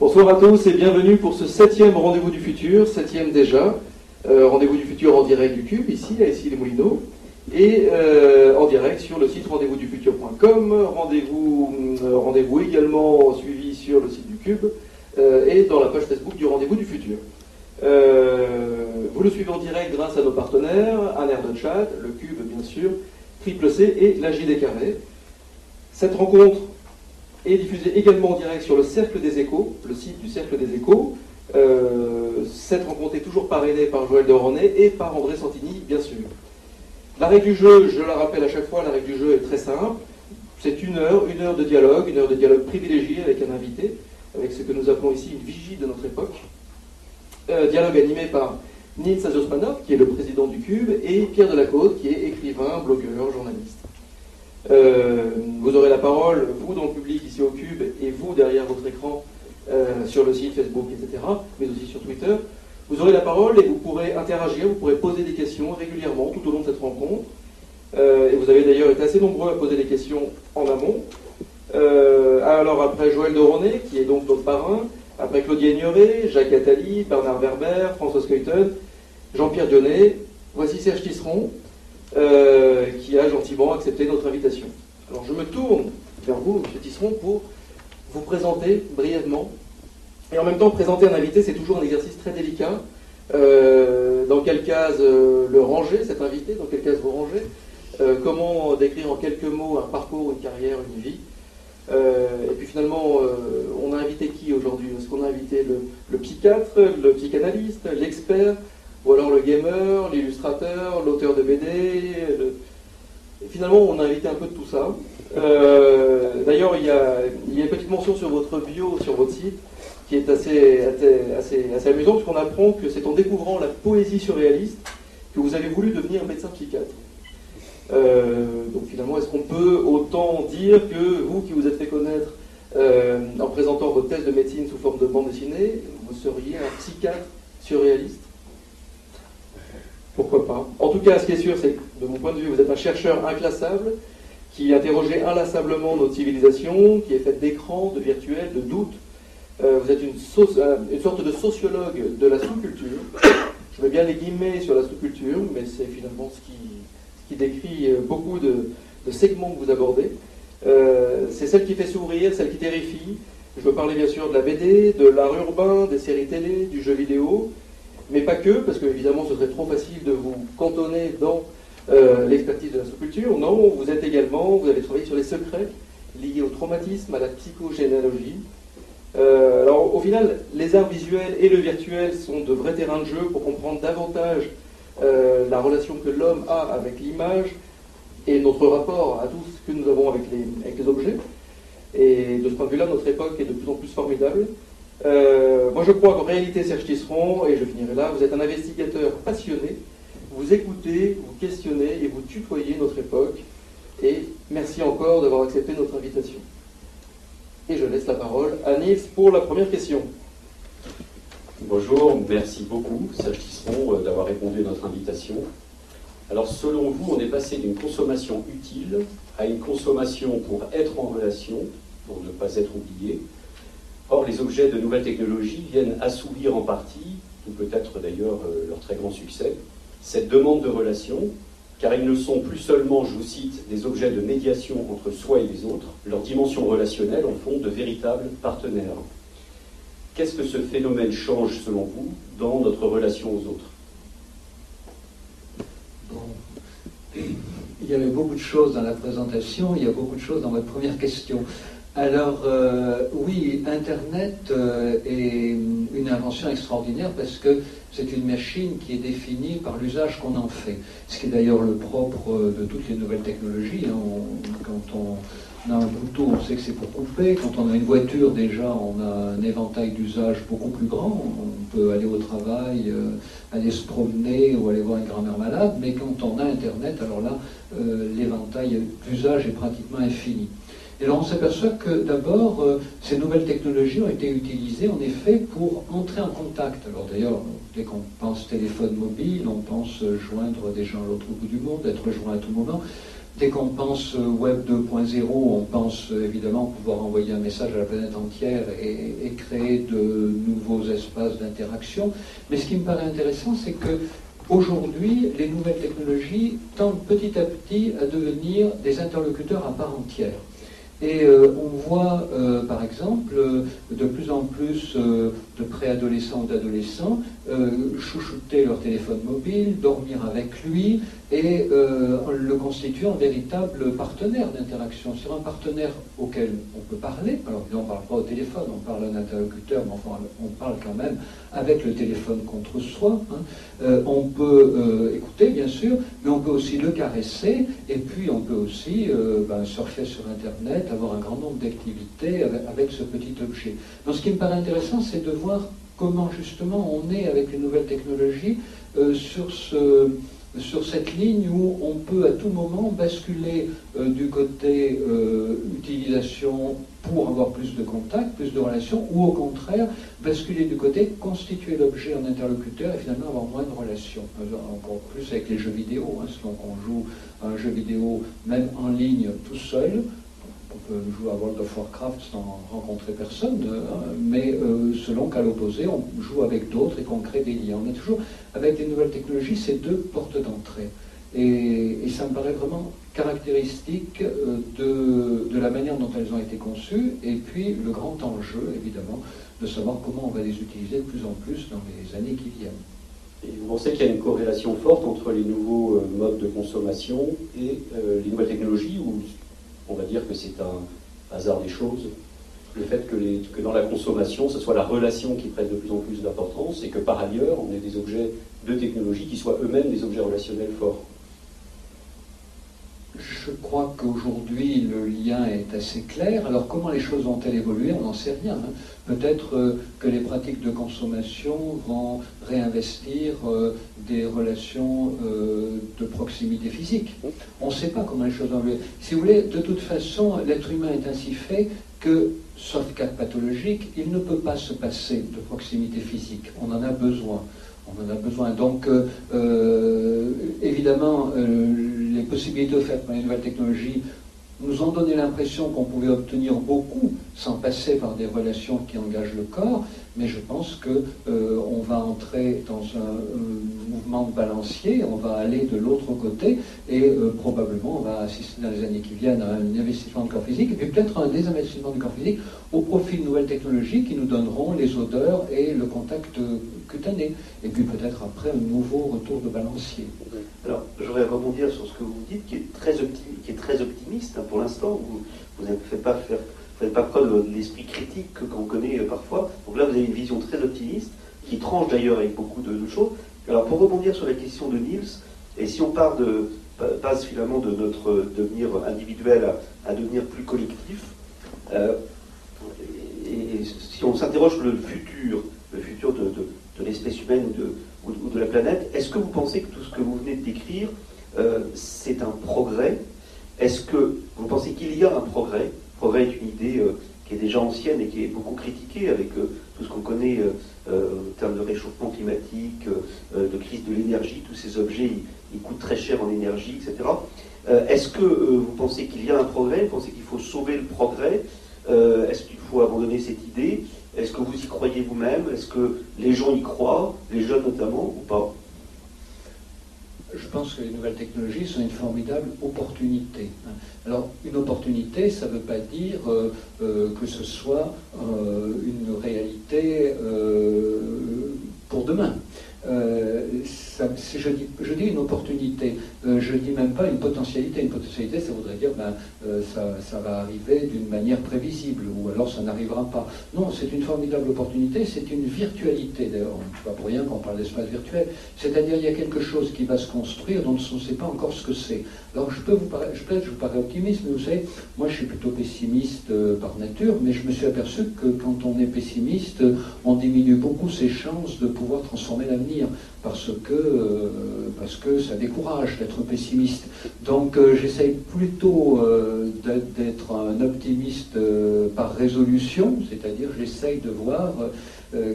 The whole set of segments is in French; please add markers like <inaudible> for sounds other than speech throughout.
Bonsoir à tous et bienvenue pour ce septième rendez-vous du futur, septième déjà. Euh, rendez-vous du futur en direct du Cube, ici, à ici les Moulineaux, et euh, en direct sur le site rendez-vous-du-futur.com. Rendez-vous, euh, rendez-vous également suivi sur le site du Cube et dans la page Facebook du rendez-vous du futur. vous le suivez en direct grâce à nos partenaires, un chat, le Cube bien sûr, Triple C et la JD Carré. Cette rencontre est diffusée également en direct sur le Cercle des Échos, le site du Cercle des Échos. Euh, cette rencontre est toujours parrainée par Joël de René et par André Santini, bien sûr. La règle du jeu, je la rappelle à chaque fois, la règle du jeu est très simple. C'est une heure, une heure de dialogue, une heure de dialogue privilégié avec un invité, avec ce que nous appelons ici une vigie de notre époque. Euh, dialogue animé par Nils Azosmanov, qui est le président du Cube, et Pierre Delacôte, qui est écrivain, blogueur, journaliste. Euh, vous aurez la parole, vous dans le public ici au Cube, et vous derrière votre écran euh, sur le site Facebook, etc., mais aussi sur Twitter. Vous aurez la parole et vous pourrez interagir, vous pourrez poser des questions régulièrement tout au long de cette rencontre. Euh, et vous avez d'ailleurs été assez nombreux à poser des questions en amont. alors après Joël Doronet, qui est donc notre parrain, après Claudie Ignoré, Jacques Attali, Bernard Werber, François Skeuten, Jean-Pierre Dionnet, voici Serge Tisseron, euh, qui a gentiment accepté notre invitation. Alors je me tourne vers vous, M. Tisseron, pour vous présenter brièvement. Et en même temps, présenter un invité, c'est toujours un exercice très délicat. Euh, dans quelle case euh, le ranger, cet invité Dans quelle case vous rangez? Comment décrire en quelques mots un parcours, une carrière, une vie? Et puis finalement, on a invité qui aujourd'hui? Est-ce qu'on a invité le, le, psychiatre, le psychanalyste, l'expert, ou alors le gamer, l'illustrateur, l'auteur de BD. finalement, on a invité un peu de tout ça. Euh, d'ailleurs, il, y a, une petite mention sur votre bio, sur votre site, qui est assez, assez, assez, amusante, puisqu'on apprend que c'est en découvrant la poésie surréaliste que vous avez voulu devenir médecin psychiatre. Euh, donc finalement, est-ce qu'on peut autant dire que vous qui vous êtes fait connaître euh, en présentant votre thèse de médecine sous forme de bande dessinée, vous seriez un psychiatre surréaliste? Pourquoi pas En tout cas, ce qui est sûr, c'est que de mon point de vue, vous êtes un chercheur inclassable qui interrogeait inlassablement notre civilisation, qui est faite d'écrans, de virtuels, de doutes. Euh, vous êtes euh, une, sorte de sociologue de la sous-culture. <coughs> Je mets bien les guillemets sur la sous-culture, mais c'est finalement ce qui, décrit euh, beaucoup de, segments que vous abordez. c'est celle qui fait sourire, celle qui terrifie. Je veux parler bien sûr de la BD, de l'art urbain, des séries télé, du jeu vidéo, mais pas que, parce qu'évidemment ce serait trop facile de vous cantonner dans euh, l'expertise de la sous-culture. Non, vous êtes également, vous avez travaillé sur les secrets liés au traumatisme, à la psychogénéalogie. Euh, alors au final, les arts visuels et le virtuel sont de vrais terrains de jeu pour comprendre davantage euh, la relation que l'homme a avec l'image et notre rapport à tout ce que nous avons avec les objets. Et de ce point de vue-là, notre époque est de plus en plus formidable. Euh, moi, je crois qu'en réalité, Serge Tisseron, et je finirai là, vous êtes un investigateur passionné. Vous écoutez, vous questionnez et vous tutoyez notre époque. Et merci encore d'avoir accepté notre invitation. Et je laisse la parole à Nils pour la première question. Bonjour, merci beaucoup, Serge Tisseron, euh, d'avoir répondu à notre invitation. Alors, selon vous, on est passé d'une consommation utile à une consommation pour être en relation, pour ne pas être oublié. Or, les objets de nouvelles technologies viennent assouvir en partie, ou peut-être d'ailleurs euh, leur très grand succès, cette demande de relation, car ils ne sont plus seulement, je vous cite, des objets de médiation entre soi et les autres, leur dimension relationnelle en font de véritables partenaires. Qu'est-ce que ce phénomène change, selon vous, dans notre relation aux autres? Il y avait beaucoup de choses dans la présentation, il y a beaucoup de choses dans votre première question. Alors euh, oui, Internet euh, est une invention extraordinaire parce que c'est une machine qui est définie par l'usage qu'on en fait. Ce qui est d'ailleurs le propre de toutes les nouvelles technologies. Hein. quand on a un couteau, on sait que c'est pour couper. Quand on a une voiture, déjà, on a un éventail d'usage beaucoup plus grand. On peut aller au travail, euh, aller se promener ou aller voir une grand-mère malade. Mais quand on a Internet, alors là, l'éventail d'usage est pratiquement infini. Et là, on s'aperçoit que d'abord, euh, ces nouvelles technologies ont été utilisées en effet pour entrer en contact. Alors d'ailleurs, dès qu'on pense téléphone mobile, on pense joindre des gens à l'autre bout du monde, être joint à tout moment. Dès qu'on pense Web 2.0, on pense évidemment pouvoir envoyer un message à la planète entière et, et créer de nouveaux espaces d'interaction. Mais ce qui me paraît intéressant, c'est que Aujourd'hui, les nouvelles technologies tendent petit à petit à devenir des interlocuteurs à part entière. Et euh, on voit, euh, par exemple, de plus en plus euh, de préadolescents ou d'adolescents chouchouter leur téléphone mobile, dormir avec lui et le constituer en véritable partenaire d'interaction. C'est un partenaire auquel on peut parler. Alors, on ne parle pas au téléphone, on parle à un interlocuteur, mais enfin, on parle quand même avec le téléphone contre soi. Hein. on peut écouter, bien sûr, mais on peut aussi le caresser et puis on peut aussi ben, surfer sur Internet avoir un grand nombre d'activités avec, ce petit objet. Donc ce qui me paraît intéressant, c'est de voir comment justement on est avec les nouvelles technologies euh, sur, ce, sur cette ligne où on peut à tout moment basculer euh, du côté euh, utilisation pour avoir plus de contacts, plus de relations, ou au contraire basculer du côté constituer l'objet en interlocuteur et finalement avoir moins de relations. Encore plus avec les jeux vidéo, hein, selon qu'on joue un jeu vidéo même en ligne tout seul, on peut jouer à World of Warcraft sans rencontrer personne, hein, mais euh, selon qu'à l'opposé, on joue avec d'autres et qu'on crée des liens. On a toujours, avec les nouvelles technologies, ces deux portes d'entrée. Et, ça me paraît vraiment caractéristique euh, de, de, la manière dont elles ont été conçues, et puis le grand enjeu, évidemment, de savoir comment on va les utiliser de plus en plus dans les années qui viennent. Et vous pensez qu'il y a une corrélation forte entre les nouveaux euh, modes de consommation et les nouvelles technologies, ou on va dire que c'est un hasard des choses. Le fait que, dans la consommation, ce soit la relation qui prenne de plus en plus d'importance et que par ailleurs, on ait des objets de technologie qui soient eux-mêmes des objets relationnels forts. Je crois qu'aujourd'hui le lien est assez clair. Alors comment les choses vont-elles évoluer? On n'en sait rien. Hein. Peut-être euh, que les pratiques de consommation vont réinvestir euh, des relations euh, de proximité physique. On ne sait pas comment les choses vont évoluer. Si vous voulez, de toute façon, l'être humain est ainsi fait que, sauf cas pathologique, il ne peut pas se passer de proximité physique. On en a besoin. On en a besoin. Donc, évidemment, les possibilités offertes par les nouvelles technologies nous ont donné l'impression qu'on pouvait obtenir beaucoup sans passer par des relations qui engagent le corps, mais je pense qu'on euh, va entrer dans un mouvement de balancier, on va aller de l'autre côté, et euh, probablement on va assister dans les années qui viennent à un investissement de corps physique, et puis peut-être un désinvestissement du corps physique au profit de nouvelles technologies qui nous donneront les odeurs et le contact cutané, et puis peut-être après un nouveau retour de balancier. Alors, je voudrais rebondir sur ce que vous dites, qui est très, qui est très optimiste hein, pour l'instant. Vous ne faites pas faire vous n'avez pas de l'esprit critique qu'on connaît euh, parfois. Donc là, vous avez une vision très optimiste, qui tranche d'ailleurs avec beaucoup de, choses. Alors pour rebondir sur la question de Niels, et si on part de, passe finalement de notre devenir individuel à, devenir plus collectif, euh, et, si on s'interroge sur le futur, le futur de, l'espèce humaine ou, ou de, la planète, est-ce que vous pensez que tout ce que vous venez de décrire, euh, c'est un progrès? Est-ce que vous pensez qu'il y a un progrès? Progrès est une idée euh, qui est déjà ancienne et qui est beaucoup critiquée avec euh, tout ce qu'on connaît euh, en termes de réchauffement climatique, de crise de l'énergie, tous ces objets, ils, coûtent très cher en énergie, etc. Est-ce que vous pensez qu'il y a un progrès? Vous pensez qu'il faut sauver le progrès? Est-ce qu'il faut abandonner cette idée? Est-ce que vous y croyez vous-même? Est-ce que les gens y croient, les jeunes notamment, ou pas? Je pense que les nouvelles technologies sont une formidable opportunité. Alors, une opportunité, ça ne veut pas dire euh, euh, que ce soit euh, une réalité pour demain. Je, dis, une opportunité, euh, je ne dis même pas une potentialité. Une potentialité, ça voudrait dire ben, euh, ça, ça, va arriver d'une manière prévisible, ou alors ça n'arrivera pas. Non, c'est une formidable opportunité, c'est une virtualité. D'ailleurs, n'est pas pour rien qu'on parle d'espace virtuel. C'est-à-dire, il y a quelque chose qui va se construire dont on ne sait pas encore ce que c'est. Alors, je peux vous paraître, je, je vous parais optimiste, mais vous savez, moi je suis plutôt pessimiste par nature, mais je me suis aperçu que quand on est pessimiste, on diminue beaucoup ses chances de pouvoir transformer l'avenir parce que, euh, parce que ça décourage pessimiste. Donc euh, j'essaye plutôt euh, d'être un optimiste par résolution, c'est-à-dire j'essaye de voir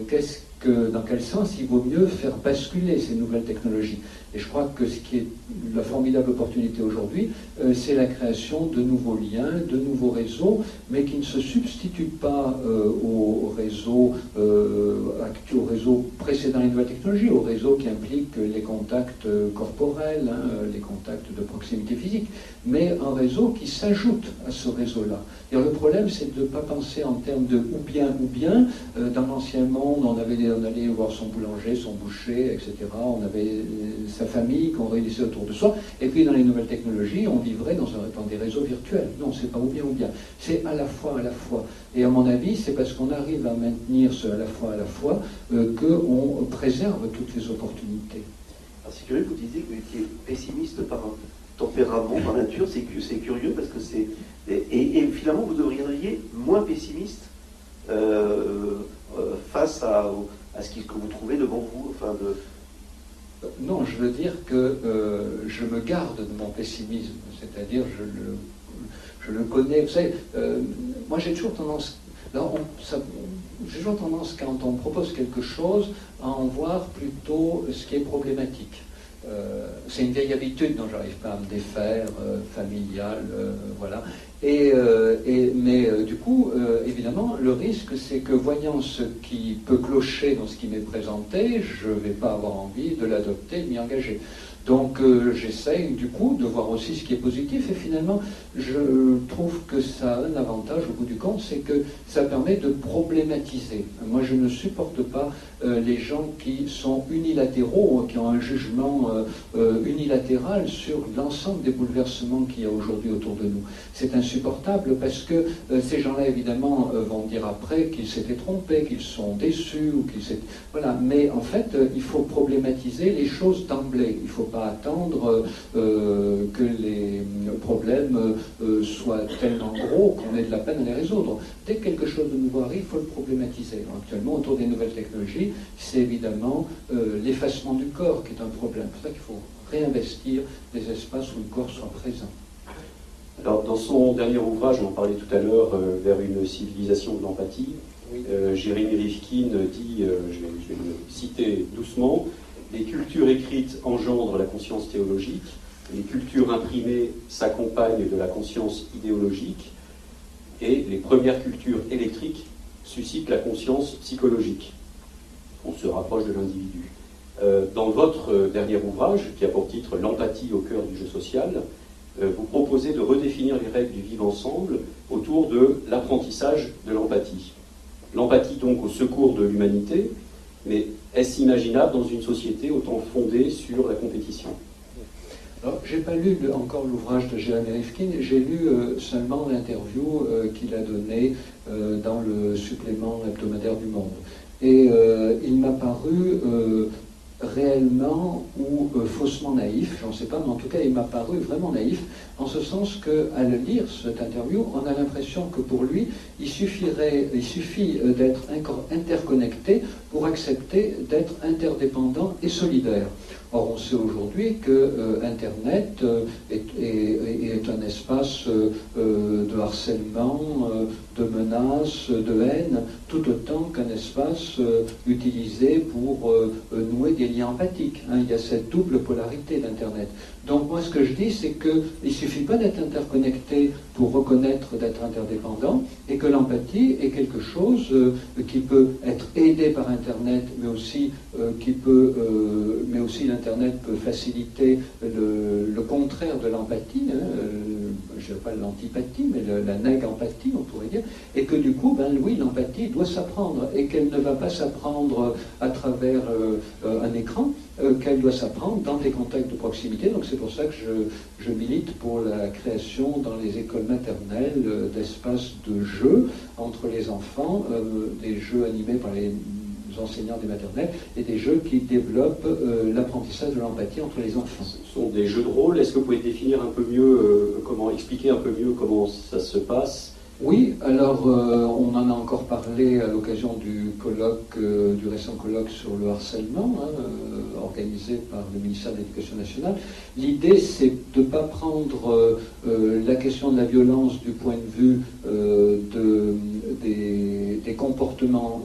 qu'est-ce que, dans quel sens il vaut mieux faire basculer ces nouvelles technologies. Et je crois que ce qui est la formidable opportunité aujourd'hui, euh, c'est la création de nouveaux liens, de nouveaux réseaux, mais qui ne se substituent pas euh, au réseau, euh, au réseau précédent les nouvelles technologies, au réseau qui implique les contacts corporels, hein, les contacts de proximité physique, mais un réseau qui s'ajoute à ce réseau-là. Le problème, c'est de ne pas penser en termes de ou bien ou bien. dans l'ancien monde, on, avait, on allait voir son boulanger, son boucher, etc. On avait famille qu'on réunissait autour de soi. Et puis dans les nouvelles technologies, on vivrait dans, un, dans des réseaux virtuels. Non, c'est pas ou bien ou bien. C'est à la fois, à la fois. Et à mon avis, c'est parce qu'on arrive à maintenir ce à la fois, à la fois, euh, qu'on préserve toutes les opportunités. Alors c'est curieux vous disiez que vous étiez pessimiste par tempérament, par nature. C'est curieux parce que c'est. Et, finalement, vous devriez moins pessimiste euh, euh, face à, à ce que vous trouvez devant vous. Enfin, de, non, je veux dire que euh, je me garde de mon pessimisme, c'est-à-dire je le, je le connais. Vous savez, euh, moi j'ai toujours tendance, j'ai toujours tendance quand on propose quelque chose à en voir plutôt ce qui est problématique. Euh, c'est une vieille habitude dont j'arrive pas à me défaire, familiale, voilà. Euh, et, mais euh, du coup, euh, évidemment, le risque, c'est que voyant ce qui peut clocher dans ce qui m'est présenté, je ne vais pas avoir envie de l'adopter, de m'y engager. Donc j'essaye du coup de voir aussi ce qui est positif et finalement je trouve que ça a un avantage au bout du compte, c'est que ça permet de problématiser. Moi je ne supporte pas euh, les gens qui sont unilatéraux, qui ont un jugement euh, euh, unilatéral sur l'ensemble des bouleversements qu'il y a aujourd'hui autour de nous. C'est insupportable parce que ces gens-là, évidemment, vont dire après qu'ils s'étaient trompés, qu'ils sont déçus, ou qu'ils s'étaient... Voilà. Mais en fait, il faut problématiser les choses d'emblée. Il faut pas attendre que les problèmes soient tellement gros qu'on ait de la peine à les résoudre. Dès que quelque chose de nouveau arrive, il faut le problématiser. Actuellement, autour des nouvelles technologies, c'est évidemment euh, l'effacement du corps qui est un problème. C'est pour ça qu'il faut réinvestir des espaces où le corps soit présent. Alors, dans son dernier ouvrage, on en parlait tout à l'heure, euh, Vers une civilisation de l'empathie, euh, Jérémy Rifkin dit, je vais, je, vais, le citer doucement, les cultures écrites engendrent la conscience théologique, les cultures imprimées s'accompagnent de la conscience idéologique, et les premières cultures électriques suscitent la conscience psychologique on se rapproche de l'individu. Euh, dans votre euh, dernier ouvrage, qui a pour titre L'empathie au cœur du jeu social, euh, vous proposez de redéfinir les règles du vivre ensemble autour de l'apprentissage de l'empathie. L'empathie donc au secours de l'humanité, mais est-ce imaginable dans une société autant fondée sur la compétition? Alors, j'ai pas lu encore l'ouvrage de Jérémy Rifkin, j'ai lu seulement l'interview qu'il a donnée dans le supplément hebdomadaire du Monde. Et euh, il m'a paru euh, réellement ou euh, faussement naïf, j'en sais pas, mais en tout cas il m'a paru vraiment naïf, en ce sens qu'à le lire, cette interview, on a l'impression que pour lui, il, suffirait, il suffit d'être interconnecté pour accepter d'être interdépendant et solidaire. Or, on sait aujourd'hui que euh, Internet euh, est, un espace euh, de harcèlement, de menaces, de haine, tout autant qu'un espace utilisé pour nouer des liens empathiques. Hein. Il y a cette double polarité d'Internet. Donc moi, ce que je dis, c'est qu'il ne suffit pas d'être interconnecté pour reconnaître d'être interdépendant, et que l'empathie est quelque chose qui peut être aidé par Internet, mais aussi aussi l'Internet Internet peut faciliter le, contraire de l'empathie, hein, euh, je ne pas l'antipathie, mais la neg-empathie, on pourrait dire, et que du coup, ben oui, l'empathie doit s'apprendre, et qu'elle ne va pas s'apprendre à travers euh, un écran, euh, qu'elle doit s'apprendre dans des contacts de proximité. Donc c'est pour ça que je, je, milite pour la création dans les écoles maternelles d'espaces de jeux entre les enfants, des jeux animés par les enseignants des maternelles, et des jeux qui développent euh, l'apprentissage de l'empathie entre les enfants. Ce sont des jeux de rôle. Est-ce que vous pouvez définir un peu mieux, euh, comment expliquer un peu mieux comment ça se passe? Oui, alors euh, on en a encore parlé à l'occasion du colloque, du récent colloque sur le harcèlement, hein, organisé par le ministère de l'Éducation nationale. L'idée, c'est de ne pas prendre la question de la violence du point de vue de, des, comportements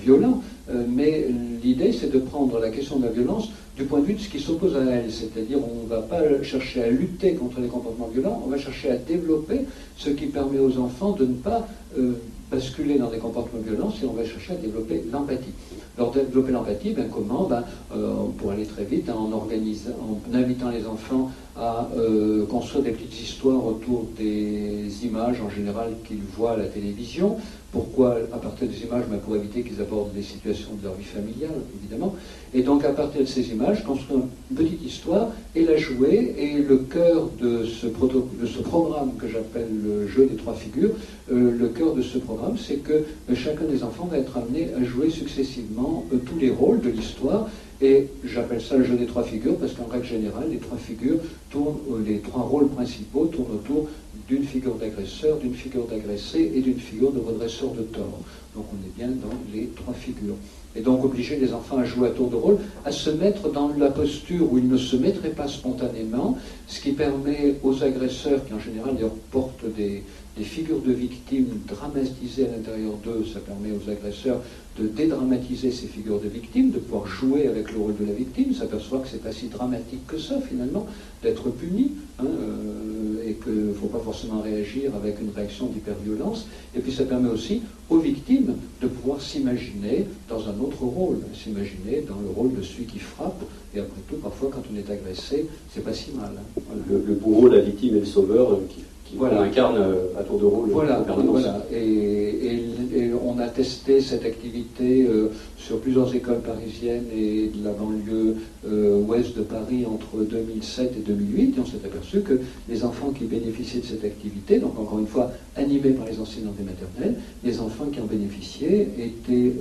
violents, mais l'idée, c'est de prendre la question de la violence du point de vue de ce qui s'oppose à elle. C'est-à-dire, on ne va pas chercher à lutter contre les comportements violents, on va chercher à développer ce qui permet aux enfants de ne pas euh, basculer dans des comportements violents si on va chercher à développer l'empathie. Alors développer l'empathie, ben, comment? Ben, euh, Pour aller très vite, en, organisant, en invitant les enfants à euh, construire des petites histoires autour des images en général qu'ils voient à la télévision, pourquoi à partir des images mais Pour éviter qu'ils abordent des situations de leur vie familiale, évidemment. Et donc à partir de ces images, construire une petite histoire et la jouer. Et le cœur de ce, programme que j'appelle le jeu des trois figures, euh, le cœur de ce programme, c'est que euh, chacun des enfants va être amené à jouer successivement euh, tous les rôles de l'histoire. Et j'appelle ça le jeu des trois figures parce qu'en règle générale, les trois figures tournent, les trois rôles principaux tournent autour d'une figure d'agresseur, d'une figure d'agressé et d'une figure de redresseur de tort. Donc on est bien dans les trois figures. Et donc obliger les enfants à jouer à tour de rôle, à se mettre dans la posture où ils ne se mettraient pas spontanément, ce qui permet aux agresseurs, qui en général portent des figures de victimes dramatisées à l'intérieur d'eux, ça permet aux agresseurs de dédramatiser ces figures de victimes, de pouvoir jouer avec le rôle de la victime, s'aperçoit que c'est pas si dramatique que ça finalement, d'être puni, hein, euh, et qu'il ne faut pas forcément réagir avec une réaction d'hyperviolence. Et puis ça permet aussi aux victimes de pouvoir s'imaginer dans un autre rôle, s'imaginer dans le rôle de celui qui frappe, et après tout, parfois quand on est agressé, c'est pas si mal. Hein. Le, le, bourreau, la victime et le sauveur euh, qui voilà. incarne euh, à tour de rôle. Voilà, voilà. Et, on a testé cette activité euh, sur plusieurs écoles parisiennes et de la banlieue euh, ouest de Paris entre 2007 et 2008, et on s'est aperçu que les enfants qui bénéficiaient de cette activité, donc encore une fois animés par les enseignants des maternelles, les enfants qui en bénéficiaient étaient,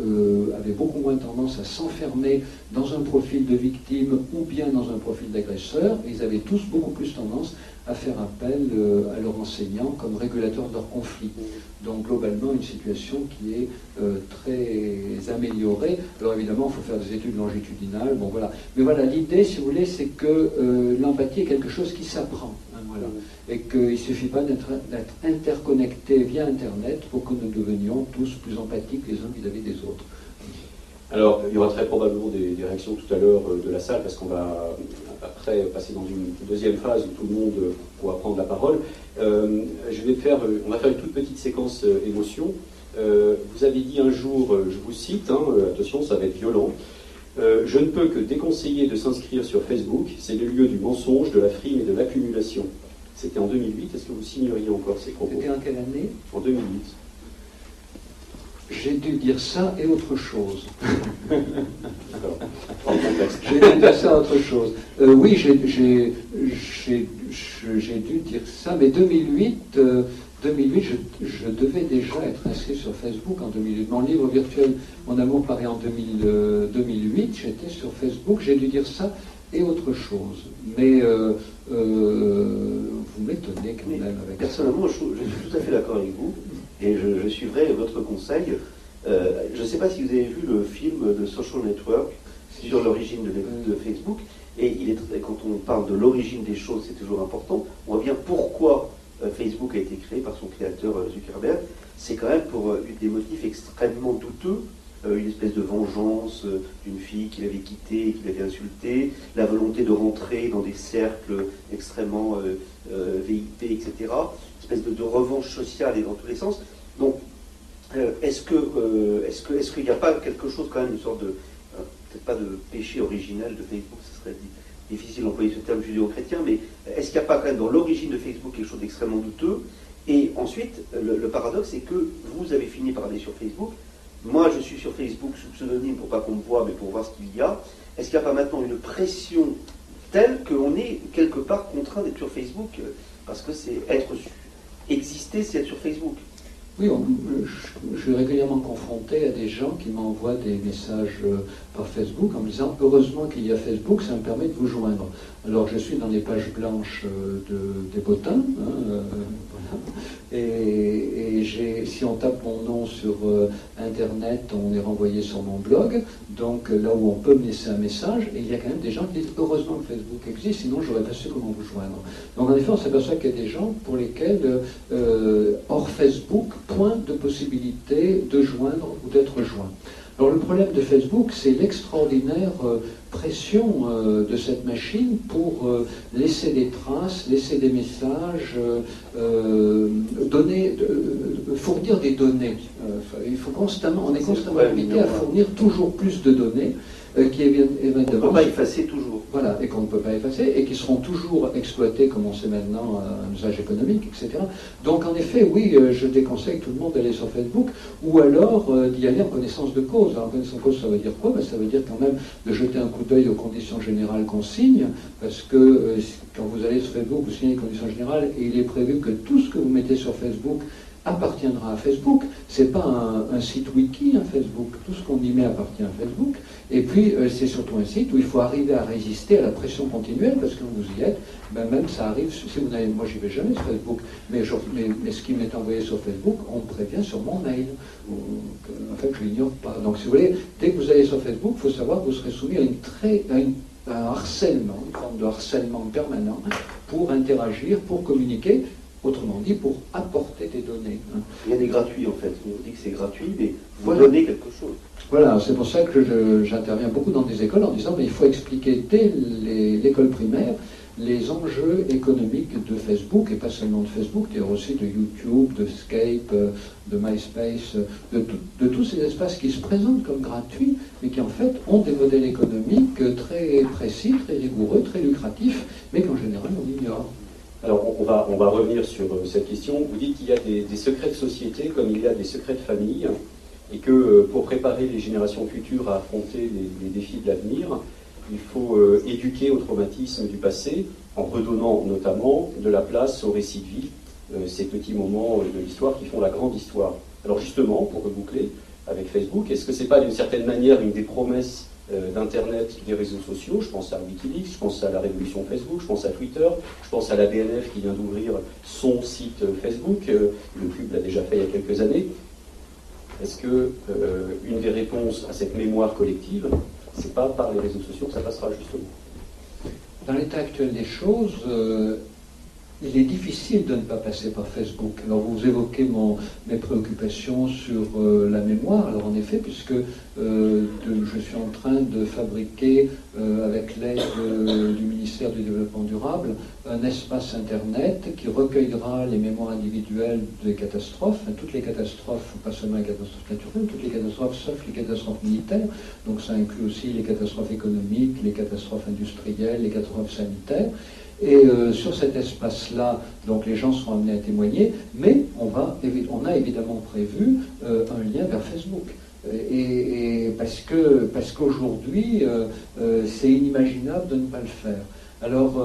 avaient beaucoup moins tendance à s'enfermer dans un profil de victime ou bien dans un profil d'agresseur, ils avaient tous beaucoup plus tendance à faire appel euh, à leurs enseignants comme régulateur de leurs conflits. Donc globalement, une situation qui est euh, très améliorée. Alors évidemment, il faut faire des études longitudinales. Bon voilà. Mais voilà, l'idée, si vous voulez, c'est que euh, l'empathie est quelque chose qui s'apprend. Hein, voilà. Et qu'il ne suffit pas d'être interconnecté via Internet pour que nous devenions tous plus empathiques les uns vis-à-vis des autres. Alors, il y aura très probablement des, réactions tout à l'heure de la salle, parce qu'on va après passer dans une deuxième phase où tout le monde pourra prendre la parole. Euh, je vais faire, on va faire une toute petite séquence euh, émotion. Euh, vous avez dit un jour, je vous cite, hein, attention, ça va être violent. je ne peux que déconseiller de s'inscrire sur Facebook, c'est le lieu du mensonge, de la frime et de l'accumulation. C'était en 2008, est-ce que vous signeriez encore ces propos? C'était en quelle année? En 2008. J'ai dû dire ça et autre chose. <laughs> j'ai dû dire ça et autre chose. Euh, oui, j'ai dû dire ça, mais 2008, 2008 euh, je, devais déjà être inscrit sur Facebook en 2008. Mon livre virtuel, Mon amour paraît en 2008, euh, j'étais sur Facebook, j'ai dû dire ça et autre chose. Mais vous m'étonnez quand même avec Personnellement, je, suis tout à fait d'accord avec vous. Et je, suivrai votre conseil. Euh, je ne sais pas si vous avez vu le film de Social Network sur l'origine de, Facebook. Et quand on parle de l'origine des choses, c'est toujours important. On voit bien pourquoi euh, Facebook a été créé par son créateur euh, Zuckerberg. C'est quand même pour des motifs extrêmement douteux. une espèce de vengeance d'une fille qu'il avait quittée et qu'il avait insultée, la volonté de rentrer dans des cercles extrêmement VIP, etc. Espèce de, revanche sociale et dans tous les sens. Donc euh, est-ce que euh, que est-ce qu'il n'y a pas quelque chose quand même une sorte de euh, peut-être pas de péché originel de Facebook, ce serait difficile d'employer ce terme judéo-chrétien, mais est-ce qu'il n'y a pas quand même dans l'origine de Facebook quelque chose d'extrêmement douteux? Et ensuite, le, paradoxe, c'est que vous avez fini par aller sur Facebook. Moi, je suis sur Facebook sous pseudonyme pour pas qu'on me voit, mais pour voir ce qu'il y a. Est-ce qu'il n'y a pas maintenant une pression telle qu'on est quelque part contraint d'être sur Facebook Parce que c'est être exister, être sur Facebook. Oui, je, suis régulièrement confronté à des gens qui m'envoient des messages euh, par Facebook en me disant heureusement qu'il y a Facebook, ça me permet de vous joindre. Alors je suis dans les pages blanches euh, de, des bottins, hein, euh, et, si on tape mon nom sur Internet, on est renvoyé sur mon blog, donc là où on peut me laisser un message, et il y a quand même des gens qui disent heureusement que Facebook existe, sinon j'aurais pas su comment vous joindre. Donc en effet, on s'aperçoit qu'il y a des gens pour lesquels hors Facebook, point de possibilité de joindre ou d'être joint. Alors le problème de Facebook, c'est l'extraordinaire euh, pression euh, de cette machine pour euh, laisser des traces, laisser des messages, donner, fournir des données. il faut constamment, on est constamment invité à fournir toujours plus de données. Euh, qui évidemment... On ne peut pas effacer toujours. Voilà, et qu'on ne peut pas effacer, et qui seront toujours exploités, comme on sait maintenant, à un usage économique, etc. Donc en effet, oui, euh, je déconseille tout le monde d'aller sur Facebook, ou alors euh, d'y aller en connaissance de cause. Alors, en connaissance de cause, ça veut dire quoi? Ben, Ça veut dire quand même de jeter un coup d'œil aux conditions générales qu'on signe, parce que quand vous allez sur Facebook, vous signez les conditions générales, et il est prévu que tout ce que vous mettez sur Facebook appartiendra à Facebook. Ce n'est pas un, site wiki, un Facebook. Tout ce qu'on y met appartient à Facebook. Et puis, euh, c'est surtout un site où il faut arriver à résister à la pression continuelle, parce que vous y êtes, ben même ça arrive, si vous n'avez, moi j'y vais jamais sur Facebook, mais, ce qui m'est envoyé sur Facebook, on me prévient sur mon mail. en fait, je l'ignore pas. Donc, si vous voulez, dès que vous allez sur Facebook, il faut savoir que vous serez soumis à, une très, à un harcèlement, une forme de harcèlement permanent, pour interagir, pour communiquer, Autrement dit, pour apporter des données. Hein. Il y a des gratuits en fait. On dit que c'est gratuit, mais vous donnez quelque chose. Voilà, c'est pour ça que j'interviens beaucoup dans des écoles en disant mais il faut expliquer dès l'école primaire les enjeux économiques de Facebook, et pas seulement de Facebook, d'ailleurs aussi de YouTube, de Skype, de MySpace, de, de, tous ces espaces qui se présentent comme gratuits, mais qui en fait ont des modèles économiques très précis, très rigoureux, très lucratifs, mais qu'en général on ignore. Alors, on va, on va revenir sur euh, cette question. Vous dites qu'il y a des, secrets de société comme il y a des secrets de famille, et que euh, pour préparer les générations futures à affronter les, défis de l'avenir, il faut euh, éduquer au traumatisme du passé, en redonnant notamment de la place au récit de vie, ces petits moments de l'histoire qui font la grande histoire. Alors justement, pour reboucler avec Facebook, est-ce que ce n'est pas d'une certaine manière une des promesses d'Internet, des réseaux sociaux. Je pense à Wikileaks, je pense à la révolution Facebook, je pense à Twitter, je pense à la BNF qui vient d'ouvrir son site euh, Facebook. Euh, le club l'a déjà fait il y a quelques années. Est-ce que une des réponses à cette mémoire collective, c'est pas par les réseaux sociaux que ça passera justement? Dans l'état actuel des choses, il est difficile de ne pas passer par Facebook. Alors vous évoquez mon, mes préoccupations sur euh, la mémoire. Alors en effet, puisque euh, je suis en train de fabriquer, euh, avec l'aide du ministère du Développement durable, un espace Internet qui recueillera les mémoires individuelles des catastrophes, toutes les catastrophes, pas seulement les catastrophes naturelles, toutes les catastrophes sauf les catastrophes militaires. Donc ça inclut aussi les catastrophes économiques, les catastrophes industrielles, les catastrophes sanitaires. Et euh, sur cet espace-là, donc les gens seront amenés à témoigner, mais on, va, on a évidemment prévu euh, un lien vers Facebook. Et, parce que parce qu'aujourd'hui, euh, c'est inimaginable de ne pas le faire. Alors,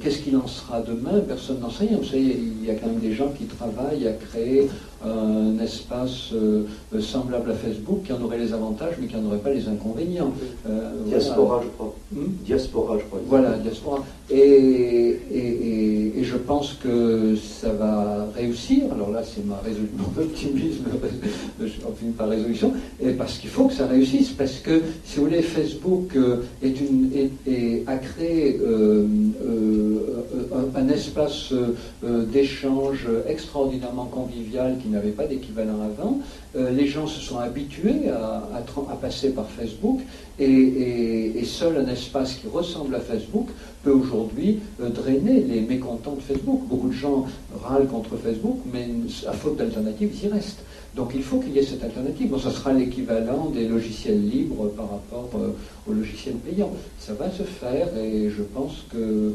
qu'est-ce qu'il en sera demain? Personne n'en sait rien. Vous savez, il y a quand même des gens qui travaillent à créer un espace euh, semblable à Facebook qui en aurait les avantages mais qui n'en aurait pas les inconvénients. Euh, diaspora, je crois. Hmm? diaspora, je crois. Voilà, diaspora. Et, et, je pense que ça va réussir. Alors là, c'est ma mon optimisme, <laughs> enfin pas résolution, et parce qu'il faut que ça réussisse. Parce que, si vous voulez, Facebook euh, est une, est, a créé un, un, espace d'échange extraordinairement convivial qui n'avait pas d'équivalent avant. Euh, les gens se sont habitués à, passer par Facebook et, seul un espace qui ressemble à Facebook peut aujourd'hui euh, drainer les mécontents de Facebook. Beaucoup de gens râlent contre Facebook, mais à faute d'alternative, ils y restent. Donc il faut qu'il y ait cette alternative. Bon, ça sera l'équivalent des logiciels libres par rapport euh, aux logiciels payants. Ça va se faire et je pense que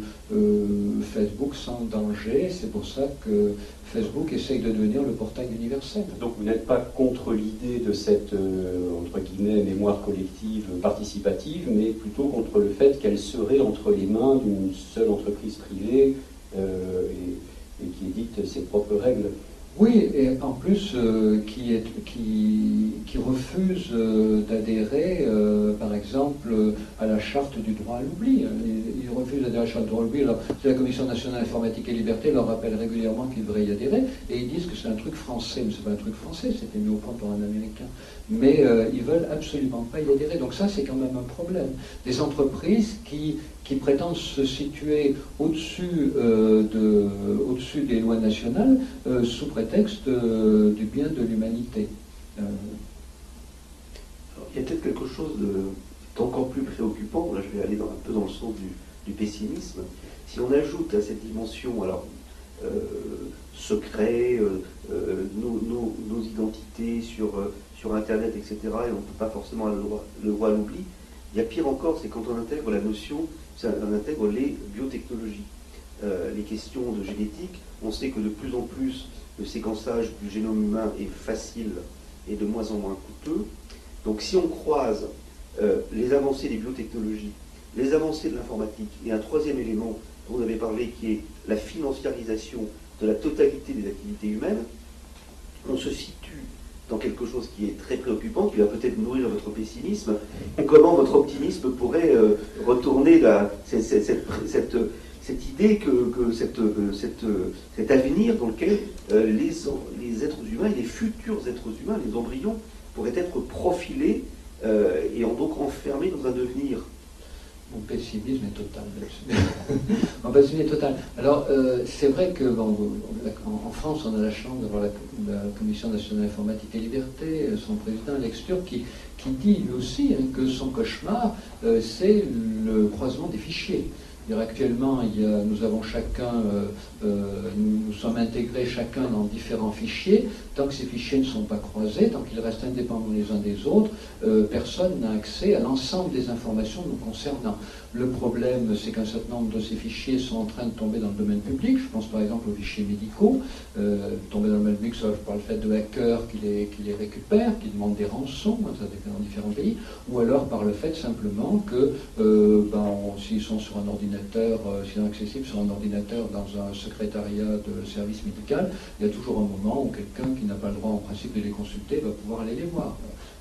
Facebook sent le danger. C'est pour ça que Facebook essaye de devenir le portail universel. Donc vous n'êtes pas contre l'idée de cette, euh, entre guillemets, mémoire collective participative, mais plutôt contre le fait qu'elle serait entre les mains d'une seule entreprise privée euh, et, et, qui édite ses propres règles. Oui, et en plus, euh, qui, est, qui, refuse euh, d'adhérer, euh, par exemple, à la charte du droit à l'oubli. Ils, refusent d'adhérer à la charte du droit à l'oubli. Alors, la Commission nationale informatique et liberté leur rappelle régulièrement qu'ils devraient y adhérer, et ils disent que c'est un truc français. Mais ce n'est pas un truc français, c'était mis au point par un Américain. Mais ils veulent absolument pas y adhérer. Donc ça, c'est quand même un problème. Des entreprises qui qui prétendent se situer au-dessus euh, de, au des lois nationales euh, sous prétexte euh, du bien de l'humanité. il y a peut-être quelque chose d'encore plus préoccupant, là je vais aller un peu dans le sens du, pessimisme. Si on ajoute à cette dimension, alors, secret, nos, identités sur, sur Internet, etc., et on ne peut pas forcément le, le voir à l'oubli, il y a pire encore, c'est quand on intègre la notion, on intègre les biotechnologies. les questions de génétique, on sait que de plus en plus le séquençage du génome humain est facile et de moins en moins coûteux. Donc si on croise euh, les avancées des biotechnologies, les avancées de l'informatique et un troisième élément dont vous avez parlé qui est la financiarisation de la totalité des activités humaines, on se situe dans quelque chose qui est très préoccupant, qui va peut-être nourrir votre pessimisme, comment votre optimisme pourrait euh, retourner cette, idée que, cet avenir dans lequel euh, les, êtres humains les futurs êtres humains, les embryons, pourraient être profilés euh, et donc enfermés dans un devenir. Mon pessimisme est total. <laughs> Mon pessimisme est total. Alors, euh, c'est vrai que en, France, on a la chance d'avoir la, Commission nationale informatique et liberté, son président Alex qui, qui dit lui aussi hein, que son cauchemar, euh, c'est le croisement des fichiers. Actuellement, nous avons chacun, nous, nous, sommes intégrés chacun dans différents fichiers. Tant que ces fichiers ne sont pas croisés, tant qu'ils restent indépendants les uns des autres, euh, personne n'a accès à l'ensemble des informations nous concernant. Le problème, c'est qu'un certain nombre de ces fichiers sont en train de tomber dans le domaine public. Je pense par exemple aux fichiers médicaux, euh, tomber dans le domaine public soit par le fait de hackers qui les, qui récupèrent, qui demandent des rançons, ça dépend dans différents pays, ou alors par le fait simplement que euh, ben, s'ils sont sur un ordinateur, s'ils sont accessibles sur un ordinateur dans un secrétariat de service médical, il y a toujours un moment où quelqu'un qui n'a pas le droit en principe de les consulter va pouvoir aller les voir.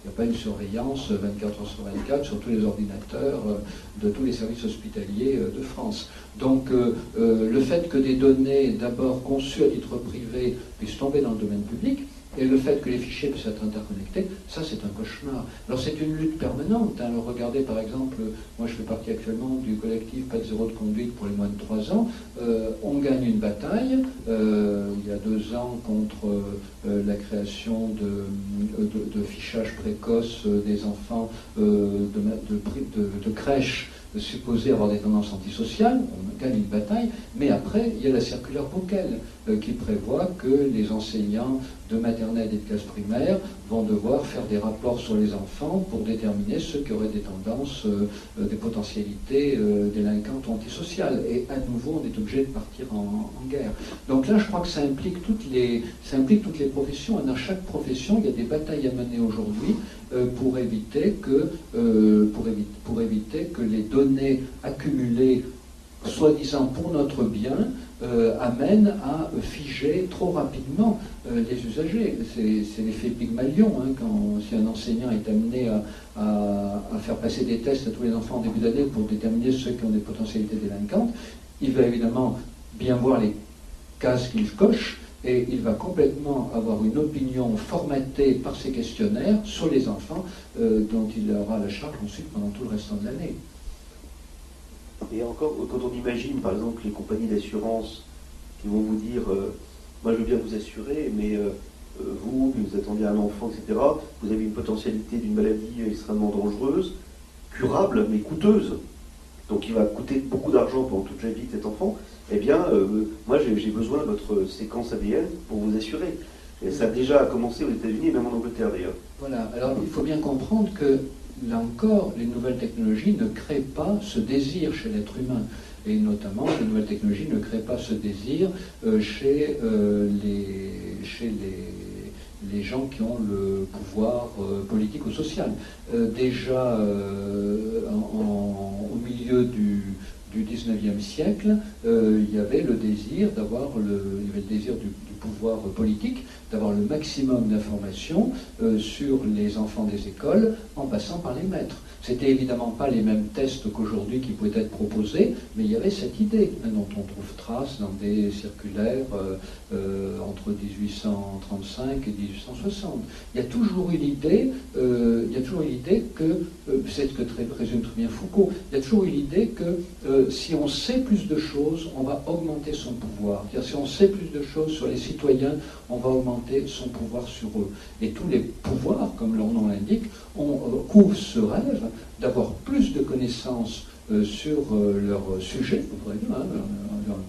Il n'y a pas une surveillance 24 heures sur 24 sur tous les ordinateurs euh, de tous les services hospitaliers euh, de France. Donc euh, le fait que des données d'abord conçues à titre privé puissent tomber dans le domaine public, et le fait que les fichiers puissent être interconnectés, ça c'est un cauchemar. Alors c'est une lutte permanente. Hein. Regardez par exemple, moi je fais partie actuellement du collectif Pas de zéro de conduite pour les moins de 3 ans. Euh, on gagne une bataille euh, il y a deux ans contre euh, la création de, fichage précoce des enfants de, de crèches supposés avoir des tendances antisociales, on gagne une bataille, mais après, il y a la circulaire euh, qui prévoit que les enseignants de maternelle et de classe primaire vont devoir faire des rapports sur les enfants pour déterminer ceux qui auraient des tendances, euh, euh, des potentialités délinquantes ou antisociales. Et à nouveau, on est obligé de partir en, guerre. Donc là, je crois que ça implique toutes les, professions. Et dans chaque profession, il y a des batailles à mener aujourd'hui pour éviter que les données accumulées soi-disant pour notre bien, euh, amène à figer trop rapidement euh, les usagers. C'est l'effet Pygmalion, hein, quand si un enseignant est amené à, faire passer des tests à tous les enfants en début d'année pour déterminer ceux qui ont des potentialités délinquantes, il va évidemment bien voir les cases qu'il coche, et il va complètement avoir une opinion formatée par ces questionnaires sur les enfants euh, dont il aura la charge ensuite pendant tout le restant de l'année. Et encore, quand on imagine par exemple les compagnies d'assurance qui vont vous dire euh, Moi je veux bien vous assurer, mais euh, euh, vous, vous attendez un enfant, etc., vous avez une potentialité d'une maladie extrêmement dangereuse, curable, mais coûteuse. Donc il va coûter beaucoup d'argent pendant toute la vie de cet enfant. Eh bien, moi j'ai besoin de votre séquence ADN pour vous assurer. Et ça a déjà commencé aux États-Unis et même en Angleterre d'ailleurs. Voilà, alors il faut bien comprendre que là encore, les nouvelles technologies ne créent pas ce désir chez l'être humain. Et notamment, les nouvelles technologies ne créent pas ce désir euh, chez, euh, les, gens qui ont le pouvoir euh, politique ou social. déjà, au milieu du, du 19e siècle, il y avait le désir d'avoir le, il y avait le désir du, pouvoir politique d'avoir le maximum d'informations euh, sur les enfants des écoles en passant par les maîtres. C'était évidemment pas les mêmes tests qu'aujourd'hui qui pouvaient être proposés, mais il y avait cette idée dont on trouve trace dans des circulaires euh, euh, entre 1835 et 1860. Il y a toujours eu l'idée, il y a toujours eu l'idée que, c'est ce que résume très bien Foucault, il y a toujours l'idée que que si on sait plus de choses, on va augmenter son pouvoir. si on sait plus de choses sur les citoyens, on va augmenter son pouvoir sur eux. Et tous les pouvoirs, comme leur nom l'indique, on couvre ce rêve d'avoir plus de connaissances euh, sur euh, leur sujet, vous pourrez dire, hein,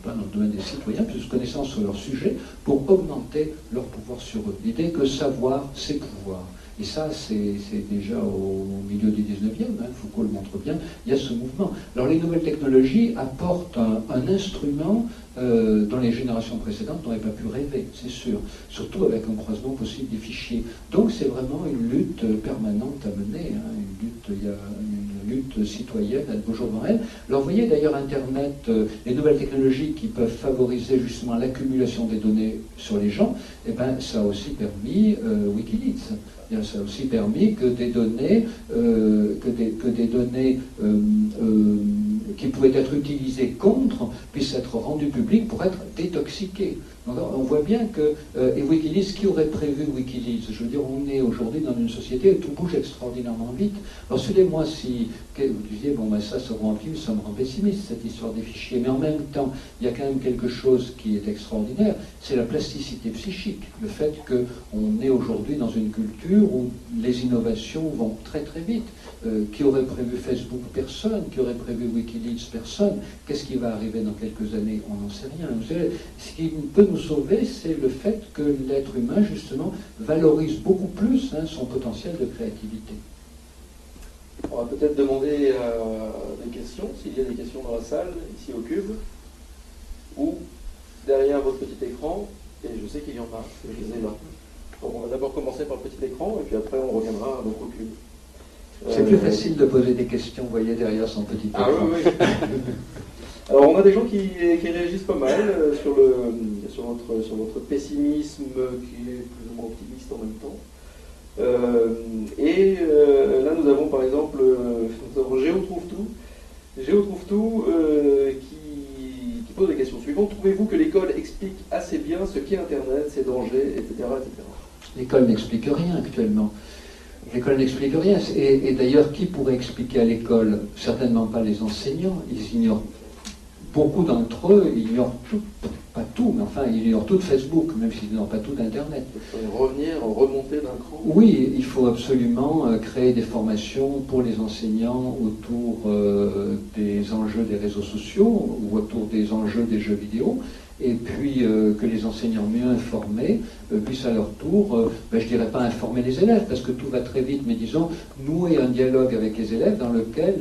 dans le domaine des citoyens, plus de connaissances sur leur sujet, pour augmenter leur pouvoir sur eux. L'idée que savoir, c'est pouvoir. Et ça, c'est déjà au milieu du 19e, hein, Foucault le montre bien, il y a ce mouvement. Alors les nouvelles technologies apportent un, instrument euh, dont les générations précédentes n'auraient pas pu rêver, c'est sûr, surtout avec un croisement possible des fichiers. Donc c'est vraiment une lutte permanente à mener, hein, une lutte, il y a une lutte citoyenne à de jours dans. Alors vous voyez d'ailleurs Internet, euh, les nouvelles technologies qui peuvent favoriser justement l'accumulation des données sur les gens, eh ben, ça a aussi permis euh, Wikileaks ça a aussi permis que des données, euh, euh, euh, qui pouvaient être utilisées contre puissent être rendues publiques pour être détoxiquées on voit bien que, euh, et Wikileaks, qui aurait prévu Wikileaks? Je veux dire, on est aujourd'hui dans une société où tout bouge extraordinairement vite. Alors, suivez-moi si vous disiez, bon, ben ça, ça rend ça me rend pessimiste, cette histoire des fichiers. Mais en même temps, il y a quand même quelque chose qui est extraordinaire, c'est la plasticité psychique. Le fait qu'on est aujourd'hui dans une culture où les innovations vont très très vite. Euh, qui aurait prévu Facebook? Personne. Qui aurait prévu Wikileaks? Personne. Qu'est-ce qui va arriver dans quelques années? On n'en sait rien. Ce qui peut nous sauver, c'est le fait que l'être humain, justement, valorise beaucoup plus hein, son potentiel de créativité. On va peut-être demander euh, des questions, s'il y a des questions dans la salle, ici au cube, ou derrière votre petit écran, et je sais qu'il y en a, je les ai là. on va d'abord commencer par le petit écran, et puis après on reviendra à notre cube. C'est plus euh, facile de poser des questions, vous voyez, derrière son petit ah écran. Ah oui, oui. <laughs> Alors on a des gens qui, réagissent pas mal euh, sur, le, sur, votre, sur votre pessimisme qui est plus ou moins optimiste en même temps. Euh, et là nous avons par exemple Géo trouve tout, Géo trouve tout qui, qui, pose la question suivante. Trouvez-vous que l'école explique assez bien ce qu'est Internet, ses dangers, etc. etc. L'école n'explique rien actuellement. L'école n'explique rien. Et, d'ailleurs, qui pourrait expliquer à l'école? Certainement pas les enseignants. Ils ignorent. Beaucoup d'entre eux ignorent tout. Pas tout, mais enfin, ils ignorent tout de Facebook, même s'ils n'ignorent pas tout d'Internet. Il faut revenir, remonter d'un cran. Oui, il faut absolument euh, créer des formations pour les enseignants autour euh, des enjeux des réseaux sociaux ou autour des enjeux des jeux vidéo et puis euh, que les enseignants mieux informés euh, puissent à leur tour, euh, ben, je ne dirais pas informer les élèves, parce que tout va très vite, mais disons, nouer un dialogue avec les élèves dans lequel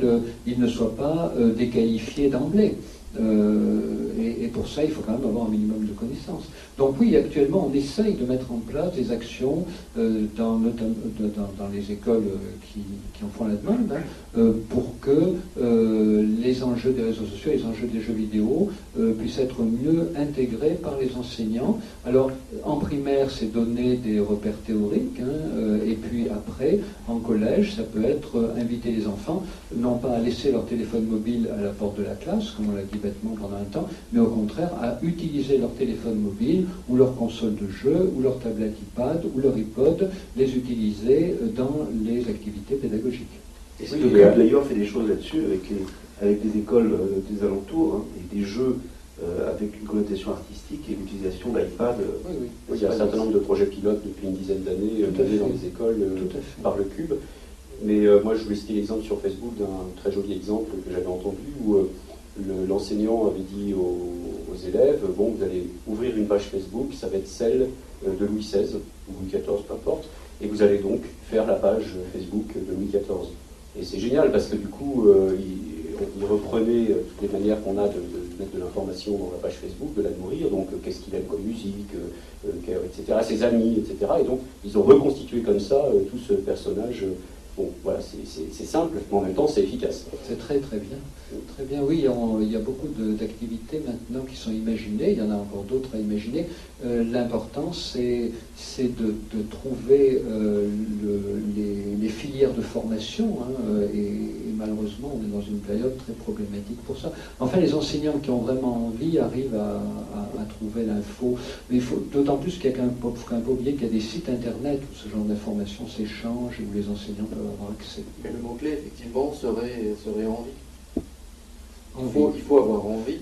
ils ne soient pas déqualifiés d'emblée. Et, pour ça, il faut quand même avoir un minimum de connaissances. Donc oui, actuellement, on essaye de mettre en place des actions dans, dans, les écoles qui, en font la demande, hein, pour que les enjeux des réseaux sociaux, les enjeux des jeux vidéo puissent être mieux intégrés par les enseignants. Alors, en primaire, c'est donner des repères théoriques, hein, euh, et puis après, en collège, ça peut être euh, inviter les enfants, non pas à laisser leur téléphone mobile à la porte de la classe, comme on l'a dit bêtement pendant un temps, mais au contraire, à utiliser leur téléphone mobile, ou leur console de jeu, ou leur tablette iPad, ou leur iPod, les utiliser euh, dans les activités pédagogiques. Et le d'ailleurs fait des choses là-dessus avec, avec des écoles des alentours, hein, et des jeux euh, avec une connotation artistique et l'utilisation d'iPad. Oui, oui. il y a un certain nombre de projets pilotes depuis une dizaine d'années euh, dans les écoles euh, par le Cube. Mais moi, je voulais citer l'exemple sur Facebook d'un très joli exemple que j'avais entendu où l'enseignant avait dit aux, élèves Bon, vous allez ouvrir une page Facebook, ça va être celle de Louis XVI ou Louis XIV, peu importe, et vous allez donc faire la page Facebook de Louis XIV. Et c'est génial parce que du coup, il, reprenait toutes les manières qu'on a de mettre de l'information dans la page Facebook, de la nourrir, donc euh, qu'est-ce qu'il aime comme musique, euh, euh, etc., ses amis, etc. Et donc ils ont reconstitué comme ça tout ce personnage. Bon, voilà, c'est simple, mais en même temps c'est efficace. C'est très très bien. Très bien, oui, il y a beaucoup d'activités maintenant qui sont imaginées, il y en a encore d'autres à imaginer. L'important, c'est de, trouver les, filières de formation, hein, et, malheureusement, on est dans une période très problématique pour ça. Enfin, les enseignants qui ont vraiment envie arrivent à, trouver l'info, mais faut d'autant plus qu'il y a quand même oublier qu'il y a des sites internet où ce genre d'informations s'échange et où les enseignants peuvent avoir accès. Mais le mot-clé, effectivement, serait, serait envie. Il faut, il faut avoir envie,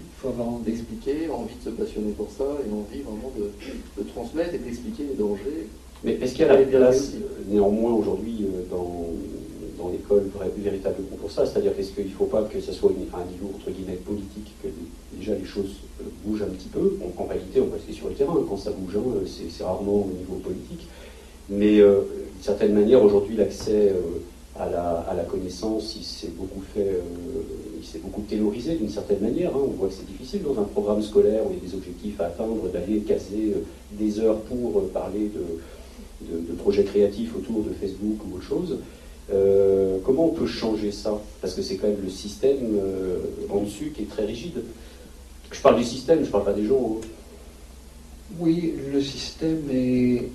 d'expliquer, envie de se passionner pour ça et envie vraiment de, de transmettre et d'expliquer les dangers. Mais est-ce qu'il y a la place néanmoins aujourd'hui dans, dans l'école véritablement pour ça? C'est-à-dire qu'est-ce qu'il ne faut pas que ce soit un niveau entre guillemets politique, que déjà les choses bougent un petit peu? En, réalité, on reste sur le terrain. Quand ça bouge, c'est rarement au niveau politique. Mais euh, d'une certaine manière, aujourd'hui, l'accès euh, à, la, connaissance, il s'est beaucoup fait, euh, il s'est beaucoup taylorisé d'une certaine manière. Hein. On voit que c'est difficile dans un programme scolaire où il y a des objectifs à atteindre, d'aller caser des heures pour parler de, de, projets créatifs autour de Facebook ou autre chose. comment on peut changer ça? Parce que c'est quand même le système en dessus qui est très rigide. Je parle du système, je ne parle pas des gens. Hein. Oui, le système est,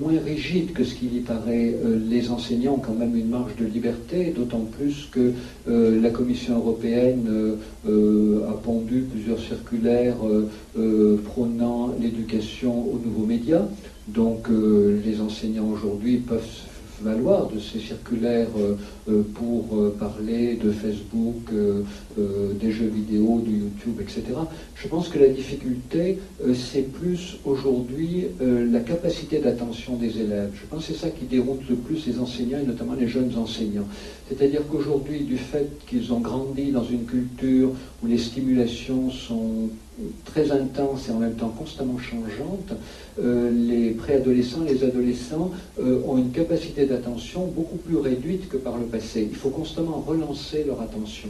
moins rigide que ce qu'il y paraît. Euh, les enseignants ont quand même une marge de liberté, d'autant plus que euh, la Commission européenne euh, a pondu plusieurs circulaires prônant l'éducation aux nouveaux médias. Donc les enseignants aujourd'hui peuvent valoir de ces circulaires euh, euh, pour euh, parler de Facebook, des jeux vidéo, de YouTube, etc. Je pense que la difficulté, c'est plus aujourd'hui la capacité d'attention des élèves. Je pense que c'est ça qui déroute le plus les enseignants et notamment les jeunes enseignants. C'est-à-dire qu'aujourd'hui, du fait qu'ils ont grandi dans une culture où les stimulations sont très intenses et en même temps constamment changeantes, euh, les préadolescents, les adolescents euh, ont une capacité d'attention beaucoup plus réduite que par le passé. Il faut constamment relancer leur attention.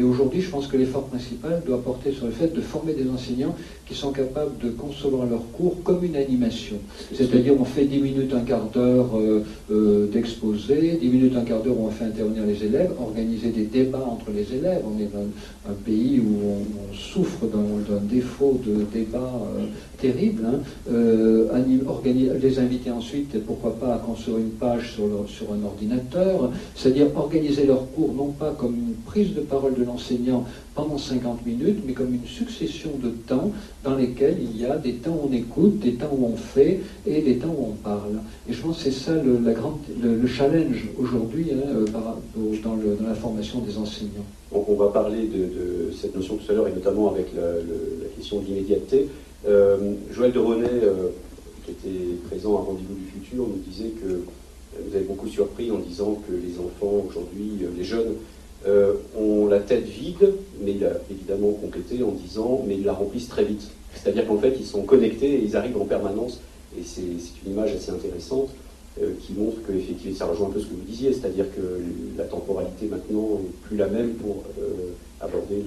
Et aujourd'hui, je pense que l'effort principal doit porter sur le fait de former des enseignants qui sont capables de concevoir leur cours comme une animation. C'est-à-dire, on fait 10 minutes, un quart d'heure euh, d'exposé, 10 minutes, un quart d'heure où on fait intervenir les élèves, organiser des débats entre les élèves. On est dans un pays où on, souffre d'un défaut de débat terrible. Hein. Euh, les inviter ensuite, pourquoi pas, à construire une page sur, sur un ordinateur, c'est-à-dire organiser leur cours non pas comme une prise de parole de l'enseignant pendant 50 minutes, mais comme une succession de temps dans lesquels il y a des temps où on écoute, des temps où on fait et des temps où on parle. Et je pense que c'est ça le, la grande, le, challenge aujourd'hui hein, euh, dans, la formation des enseignants. On va parler de, cette notion tout à l'heure et notamment avec la, question de l'immédiateté. Euh, Joël de René, euh, qui était présent à Rendez-vous du Futur, nous disait que vous avez beaucoup surpris en disant que les enfants aujourd'hui, les jeunes, ont la tête vide, mais il a évidemment complété en disant mais ils la remplissent très vite. C'est-à-dire qu'en fait ils sont connectés et ils arrivent en permanence. Et c'est une image assez intéressante qui montre que effectivement ça rejoint un peu ce que vous disiez, c'est-à-dire que la temporalité maintenant n'est plus la même pour aborder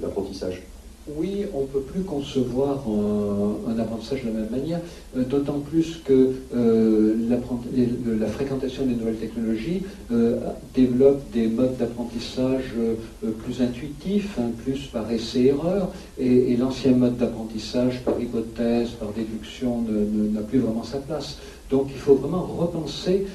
l'apprentissage oui, on ne peut plus concevoir un, apprentissage de la même manière, euh, d'autant plus que euh, la fréquentation des nouvelles technologies euh, développe des modes d'apprentissage plus intuitifs, hein, plus par essai-erreur, et, l'ancien mode d'apprentissage par hypothèse, par déduction n'a plus vraiment sa place. Donc il faut vraiment repenser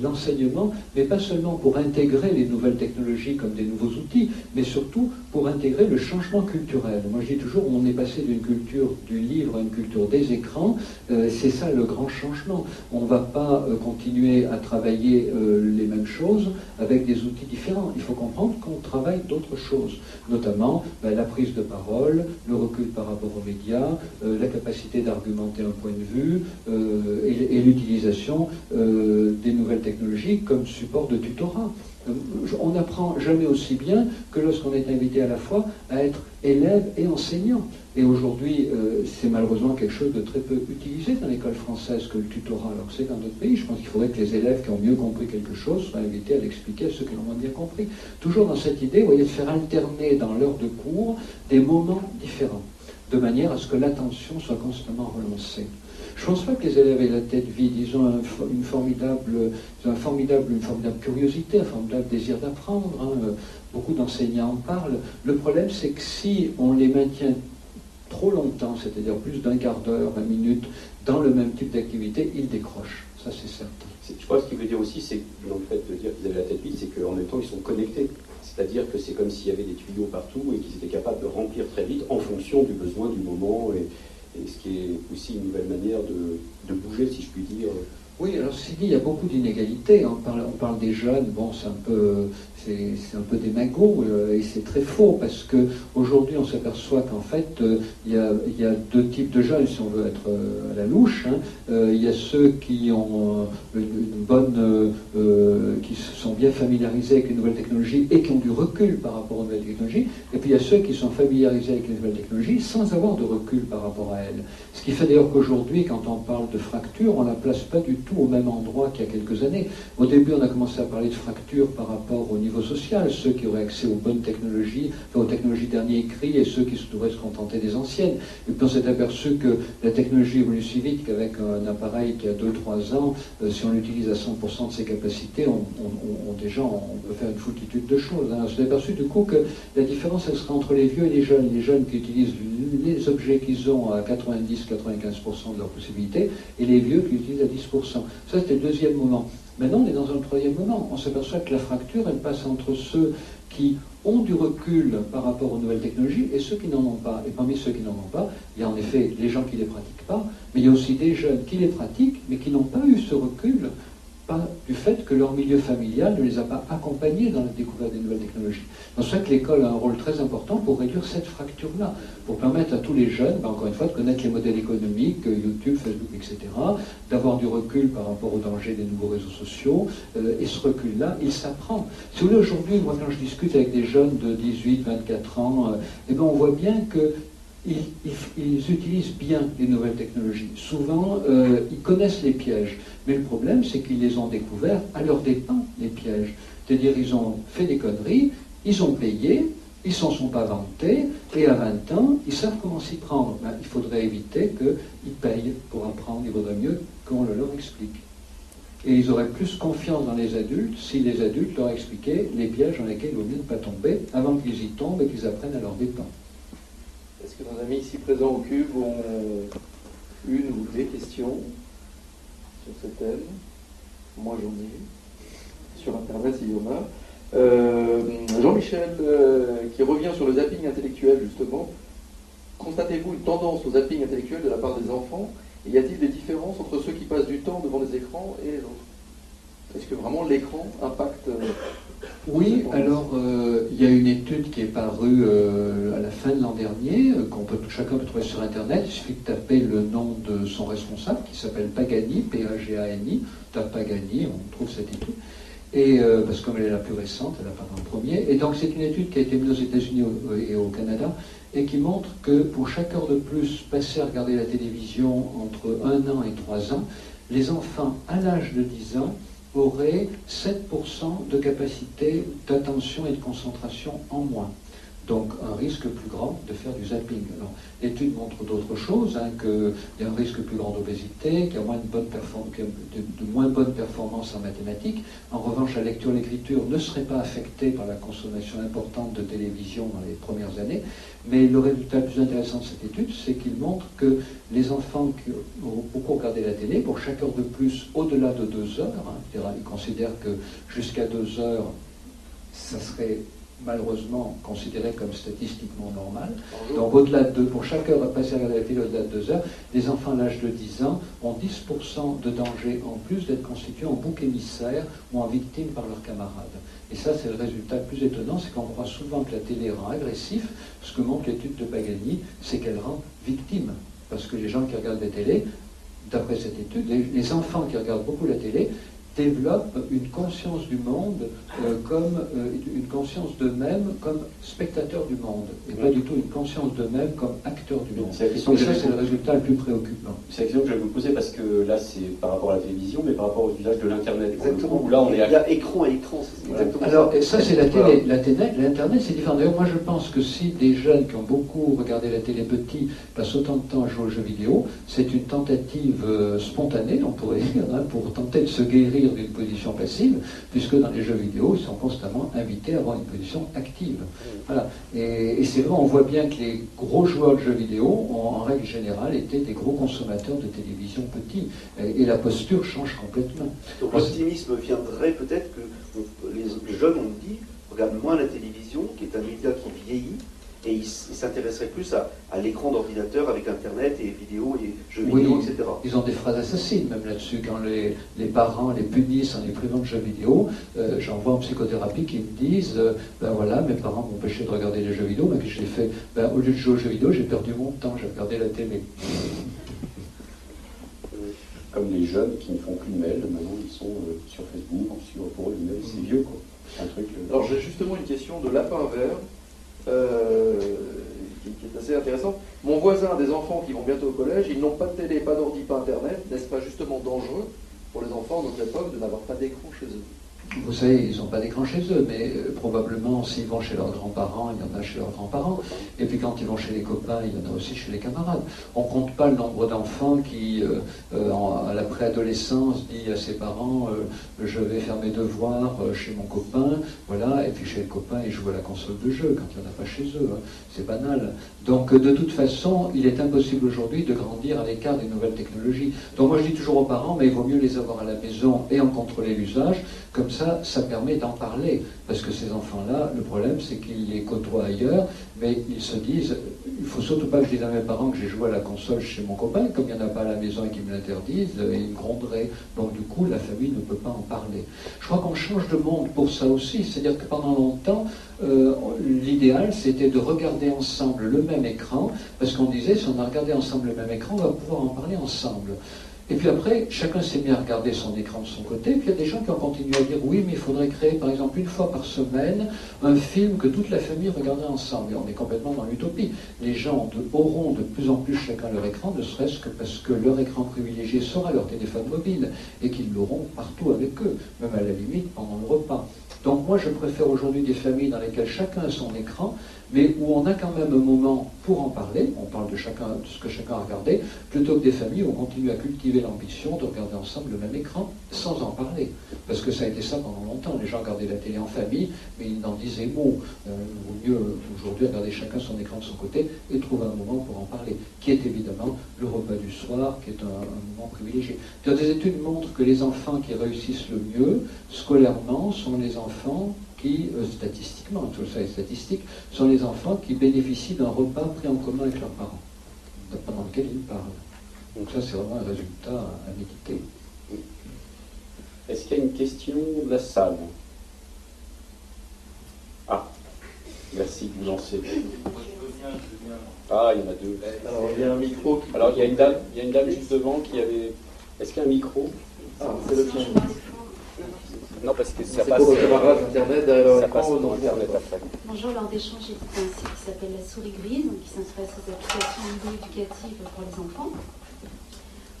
l'enseignement, mais pas seulement pour intégrer les nouvelles technologies comme des nouveaux outils, mais surtout pour intégrer le changement culturel. Moi je dis toujours, on est passé d'une culture du livre à une culture des écrans, euh, c'est ça le grand changement. On ne va pas euh, continuer à travailler euh, les mêmes choses avec des outils différents. Il faut comprendre qu'on travaille d'autres choses, notamment ben, la prise de parole, le recul par rapport aux médias, la capacité d'argumenter un point de vue et, et l'utilisation des nouvelles technologies comme support de tutorat. On n'apprend jamais aussi bien que lorsqu'on est invité à la fois à être élève et enseignant. Et aujourd'hui, euh, c'est malheureusement quelque chose de très peu utilisé dans l'école française que le tutorat. Alors que c'est dans d'autres pays. Je pense qu'il faudrait que les élèves qui ont mieux compris quelque chose soient invités à l'expliquer à ceux qui l'ont moins bien compris. Toujours dans cette idée, vous voyez, de faire alterner dans l'heure de cours des moments différents, de manière à ce que l'attention soit constamment relancée. Je ne pense pas que les élèves aient la tête vide. Ils ont une, formidable, un formidable, une formidable curiosité, un formidable désir d'apprendre. Hein. Beaucoup d'enseignants en parlent. Le problème, c'est que si on les maintient trop longtemps, c'est-à-dire plus d'un quart d'heure, 20 minutes, dans le même type d'activité, ils décrochent. Ça, c'est certain. Je crois que ce qu'il veut dire aussi, c'est dans le fait de dire qu'ils avaient la tête vide, c'est qu'en même temps, ils sont connectés. C'est-à-dire que c'est comme s'il y avait des tuyaux partout et qu'ils étaient capables de remplir très vite en fonction du besoin du moment et, ce qui est aussi une nouvelle manière de, bouger, si je puis dire, Oui, alors ceci dit, il y a beaucoup d'inégalités. On parle des jeunes, bon, c'est un peu, c'est un peu des magots euh, et c'est très faux parce que aujourd'hui on s'aperçoit qu'en fait euh, il, y a, deux types de jeunes si on veut être euh, à la louche. Hein. il y a ceux qui ont une, bonne, qui sont bien familiarisés avec les nouvelles technologies et qui ont du recul par rapport aux nouvelles technologies. Et puis il y a ceux qui sont familiarisés avec les nouvelles technologies sans avoir de recul par rapport à elles. Ce qui fait d'ailleurs qu'aujourd'hui, quand on parle de fracture, on la place pas du tout au même endroit qu'il y a quelques années. Au début, on a commencé à parler de fracture par rapport au niveau social, ceux qui auraient accès aux bonnes technologies, aux technologies dernier cri, et ceux qui devraient se contenter des anciennes. Et puis on s'est aperçu que la technologie évolue si vite qu'avec un appareil qui a 2-3 ans, euh, si on l'utilise à 100% de ses capacités, on, déjà on peut faire une foultitude de choses. Hein. On s'est aperçu du coup que la différence elle sera entre les vieux et les jeunes. Les jeunes qui utilisent les objets qu'ils ont à 90-95% de leurs possibilités, et les vieux qui utilisent à 10%. Ça c'était le deuxième moment. Maintenant, on est dans un troisième moment. On s'aperçoit que la fracture, elle passe entre ceux qui ont du recul par rapport aux nouvelles technologies et ceux qui n'en ont pas. Et parmi ceux qui n'en ont pas, il y a en effet les gens qui ne les pratiquent pas, mais il y a aussi des jeunes qui les pratiquent, mais qui n'ont pas eu ce recul du fait que leur milieu familial ne les a pas accompagnés dans la découverte des nouvelles technologies. C'est pour que l'école a un rôle très important pour réduire cette fracture-là, pour permettre à tous les jeunes, ben, encore une fois, de connaître les modèles économiques, euh, YouTube, Facebook, etc., d'avoir du recul par rapport aux dangers des nouveaux réseaux sociaux, euh, et ce recul-là, il s'apprend. Si vous voulez, aujourd'hui, moi, quand je discute avec des jeunes de 18, 24 ans, euh, eh ben, on voit bien que ils, utilisent bien les nouvelles technologies. Souvent, euh, ils connaissent les pièges. Mais le problème, c'est qu'ils les ont découverts à leur dépens, les pièges. C'est-à-dire, ils ont fait des conneries, ils ont payé, ils s'en sont pas vantés, et à 20 ans, ils savent comment s'y prendre. Ben, il faudrait éviter qu'ils payent pour apprendre. Il vaudrait mieux qu'on le leur explique. Et ils auraient plus confiance dans les adultes si les adultes leur expliquaient les pièges dans lesquels il vaut mieux ne pas tomber avant qu'ils y tombent et qu'ils apprennent à leur dépens. Est-ce que nos amis ici présents au Cube ont une ou des questions sur ce thème? Moi j'en ai. Sur Internet s'il y en a. Euh, Jean-Michel, euh, qui revient sur le zapping intellectuel justement, constatez-vous une tendance au zapping intellectuel de la part des enfants? Y a-t-il des différences entre ceux qui passent du temps devant les écrans et les autres? Est-ce que vraiment l'écran impacte euh, oui, alors euh, il y a une étude qui est parue euh, à la fin de l'an dernier, euh, qu'on peut chacun peut trouver sur Internet. Il suffit de taper le nom de son responsable, qui s'appelle Pagani, P-A-G-A-N-I. Tape Pagani, on trouve cette étude. Et parce que comme elle est la plus récente, elle apparaît en premier. Et donc c'est une étude qui a été menée aux États-Unis et au Canada et qui montre que pour chaque heure de plus passée à regarder la télévision entre un an et trois ans, les enfants à l'âge de 10 ans aurait 7% de capacité d'attention et de concentration en moins donc un risque plus grand de faire du zapping. L'étude montre d'autres choses, hein, qu'il y a un risque plus grand d'obésité, qu'il y a moins de, bonnes de, moins bonnes performances en mathématiques. En revanche, la lecture et l'écriture ne seraient pas affectées par la consommation importante de télévision dans les premières années. Mais le résultat le plus intéressant de cette étude, c'est qu'il montre que les enfants qui ont beaucoup regardé la télé, pour chaque heure de plus, au-delà de deux heures, hein, ils considèrent que jusqu'à deux heures, ça serait malheureusement considéré comme statistiquement normal. Donc au-delà de deux, pour chaque heure passée à la télé au-delà de deux heures, les enfants à l'âge de 10 ans ont 10% de danger en plus d'être constitués en bouc émissaire ou en victime par leurs camarades. Et ça, c'est le résultat le plus étonnant, c'est qu'on croit souvent que la télé rend agressif. Ce que montre l'étude de Pagani, c'est qu'elle rend victime. Parce que les gens qui regardent la télé, d'après cette étude, les enfants qui regardent beaucoup la télé développent une conscience du monde euh, comme euh, une conscience d'eux-mêmes comme spectateurs du monde, et pas du tout une conscience d'eux-mêmes comme acteurs du monde. C'est ça, c'est le résultat le plus préoccupant. C'est la question que je vais vous poser parce que là, c'est par rapport à la télévision, mais par rapport au usage de l'Internet. Exactement. Là, on est Il y a écran et écran. Alors, ça, c'est la télé. L'Internet, c'est différent. D'ailleurs, moi, je pense que si des jeunes qui ont beaucoup regardé la télé petit passent autant de temps à jouer aux jeux vidéo, c'est une tentative euh, spontanée, on pourrait dire, hein, pour tenter de se guérir d'une position passive, puisque dans les jeux vidéo, ils sont constamment invités à avoir une position active. Voilà. Et, c'est vrai, on voit bien que les gros joueurs de jeux vidéo ont en règle générale été des gros consommateurs de télévision petits. Et, la posture change complètement. Donc l'optimisme viendrait peut-être que les jeunes, on dit, regardent moins la télévision, qui est un média qui vieillit, et ils s'intéresseraient plus à, l'écran d'ordinateur avec Internet et vidéos et jeux vidéo, etc. Ils ont des phrases assassines même là-dessus. Quand les, les, parents les punissent en les privant de jeux vidéo, euh, j'en vois en psychothérapie qui me disent euh, ben voilà, mes parents m'ont empêché de regarder les jeux vidéo, mais que j'ai fait ben, au lieu de jouer aux jeux vidéo, j'ai perdu mon temps, j'ai regardé la télé. Comme les jeunes qui ne font plus de mail, maintenant ils sont euh, sur Facebook, sur, pour mail, c'est vieux quoi. Un truc, Alors j'ai justement une question de lapin vert euh, qui, est assez intéressant. Mon voisin a des enfants qui vont bientôt au collège, ils n'ont pas de télé, pas d'ordi, pas internet. N'est-ce pas justement dangereux pour les enfants de notre époque de n'avoir pas d'écran chez eux? Vous savez, ils n'ont pas d'écran chez eux, mais euh, probablement s'ils vont chez leurs grands-parents, il y en a chez leurs grands-parents. Et puis quand ils vont chez les copains, il y en a aussi chez les camarades. On ne compte pas le nombre d'enfants qui, euh, euh, à la préadolescence, dit à ses parents Je vais faire mes devoirs chez mon copain, voilà, et puis chez le copain, ils jouent à la console de jeu quand il n'y en a pas chez eux. Hein. C'est banal. Donc de toute façon, il est impossible aujourd'hui de grandir à l'écart des nouvelles technologies. Donc moi je dis toujours aux parents, mais il vaut mieux les avoir à la maison et en contrôler l'usage comme ça, ça permet d'en parler. Parce que ces enfants-là, le problème, c'est qu'ils les côtoient ailleurs, mais ils se disent il faut surtout pas que je dise à mes parents que j'ai joué à la console chez mon copain, comme il n'y en a pas à la maison et qu'ils me l'interdisent, ils gronderaient. Donc, du coup, la famille ne peut pas en parler. Je crois qu'on change de monde pour ça aussi. C'est-à-dire que pendant longtemps, euh, l'idéal, c'était de regarder ensemble le même écran, parce qu'on disait si on a regardé ensemble le même écran, on va pouvoir en parler ensemble. Et puis après, chacun s'est mis à regarder son écran de son côté. puis il y a des gens qui ont continué à dire oui, mais il faudrait créer par exemple une fois par semaine un film que toute la famille regarderait ensemble. Et on est complètement dans l'utopie. Les gens auront de plus en plus chacun leur écran, ne serait-ce que parce que leur écran privilégié sera leur téléphone mobile et qu'ils l'auront partout avec eux, même à la limite pendant le repas. Donc moi, je préfère aujourd'hui des familles dans lesquelles chacun a son écran, mais où on a quand même un moment pour en parler, on parle de, chacun, de ce que chacun a regardé, plutôt que des familles où on continue à cultiver l'ambition de regarder ensemble le même écran sans en parler. Parce que ça a été ça pendant longtemps. Les gens regardaient la télé en famille, mais ils n'en disaient mot. Euh, vaut mieux aujourd'hui regarder chacun son écran de son côté et trouver un moment pour en parler, qui est évidemment le repas du soir, qui est un, moment privilégié. Des études montrent que les enfants qui réussissent le mieux scolairement sont les enfants qui, euh, statistiquement, tout ça est statistique, sont les enfants qui bénéficient d'un repas pris en commun avec leurs parents, pendant lequel ils parlent. Donc ça, c'est vraiment un résultat à méditer. Est-ce qu'il y a une question de la salle? Ah, merci de vous lancer. Ah, il y en a deux. Alors, il y a un micro. Alors, il y a une dame, il y a une dame juste devant qui avait. Est-ce qu'il y a un micro? Ah, c'est le tien. Non, parce que ça passe. Pour le camarade Internet derrière ça passe Internet après. Bonjour, lors d'échange, j'ai un site qui s'appelle La Souris Grise, qui s'inspire des applications niveau éducatives pour les enfants.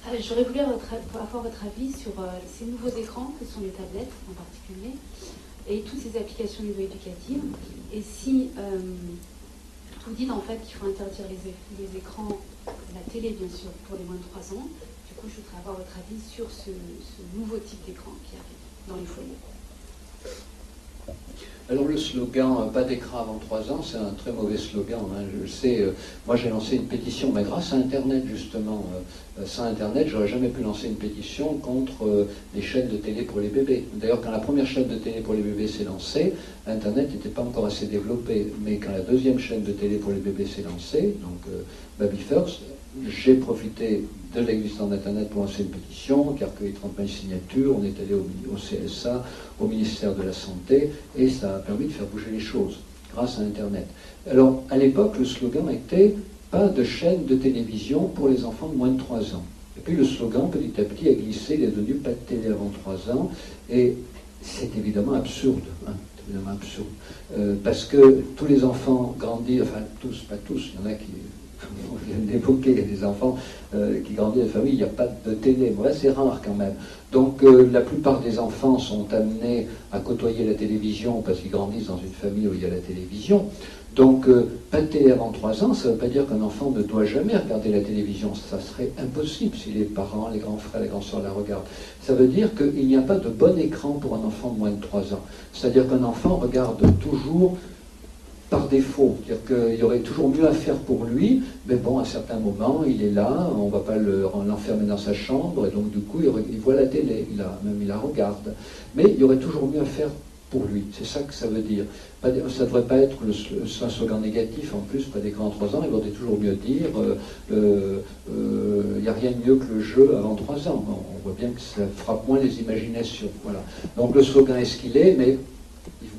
Euh, j'aurais voulu avoir votre avis sur euh, ces nouveaux écrans, que sont les tablettes en particulier, et toutes ces applications niveau éducatif. Et si euh, vous dites en fait qu'il faut interdire les, les, écrans, la télé bien sûr, pour les moins de 3 ans, du coup je voudrais avoir votre avis sur ce nouveau type d'écran qui arrive Alors le slogan euh, pas d'écran avant trois ans, c'est un très mauvais slogan. Hein, je sais, euh, moi j'ai lancé une pétition, mais grâce à Internet justement. Euh, sans Internet, j'aurais jamais pu lancer une pétition contre les chaînes de télé pour les bébés. D'ailleurs, quand la première chaîne de télé pour les bébés s'est lancée, Internet n'était pas encore assez développé. Mais quand la deuxième chaîne de télé pour les bébés s'est lancée, donc Baby First, j'ai profité de l'existence d'Internet pour lancer une pétition qui a recueilli 30 000 signatures. On est allé au, CSA, au ministère de la Santé, et ça a permis de faire bouger les choses grâce à Internet. Alors, à l'époque, le slogan était pas de chaîne de télévision pour les enfants de moins de 3 ans. Et puis le slogan, petit à petit, a glissé, il est devenu pas de télé avant 3 ans, et c'est évidemment absurde. Hein, absurde. Euh, parce que tous les enfants grandissent, enfin tous, pas tous, il y en a qui on vient d'évoquer, il y a des enfants euh, qui grandissent dans famille, il n'y a pas de télé. Ouais, c'est rare quand même. Donc euh, la plupart des enfants sont amenés à côtoyer la télévision parce qu'ils grandissent dans une famille où il y a la télévision. Donc pas de télé avant 3 ans, ça ne veut pas dire qu'un enfant ne doit jamais regarder la télévision. Ça serait impossible si les parents, les grands frères, les grands soeurs la regardent. Ça veut dire qu'il n'y a pas de bon écran pour un enfant de moins de 3 ans. C'est-à-dire qu'un enfant regarde toujours par défaut. C'est-à-dire qu'il y aurait toujours mieux à faire pour lui, mais bon, à certains moments, il est là, on ne va pas l'enfermer dans sa chambre, et donc du coup, il, voit la télé, il même il la regarde. Mais il y aurait toujours mieux à faire pour lui. C'est ça que ça veut dire. ça ne devrait pas être le, un slogan négatif en plus, pas d'écran à 3 ans. Il vaudrait toujours mieux dire il euh, n'y a rien de mieux que le jeu avant 3 ans. On voit bien que ça frappe moins les imaginations. Voilà. Donc le slogan est ce qu'il est, mais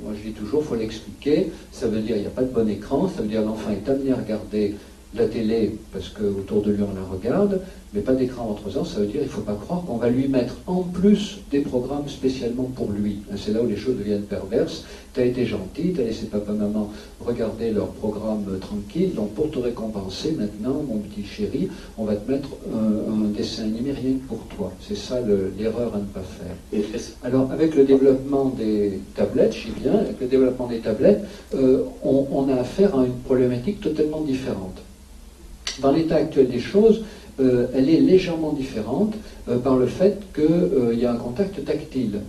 moi je dis toujours, il faut l'expliquer. Ça veut dire il n'y a pas de bon écran, ça veut dire l'enfant est amené à regarder la télé parce qu'autour de lui on la regarde, mais pas d'écran entre ans, ça veut dire qu'il ne faut pas croire qu'on va lui mettre en plus des programmes spécialement pour lui. C'est là où les choses deviennent perverses. Tu as été gentil, tu as laissé papa-maman regarder leur programme tranquille, donc pour te récompenser maintenant, mon petit chéri, on va te mettre un, dessin animé rien que pour toi. C'est ça l'erreur à ne pas faire. Alors avec le développement des tablettes, je dis bien, avec le développement des tablettes, euh, on a affaire à une problématique totalement différente. Dans l'état actuel des choses, euh, elle est légèrement différente par le fait qu'il euh, y a un contact tactile.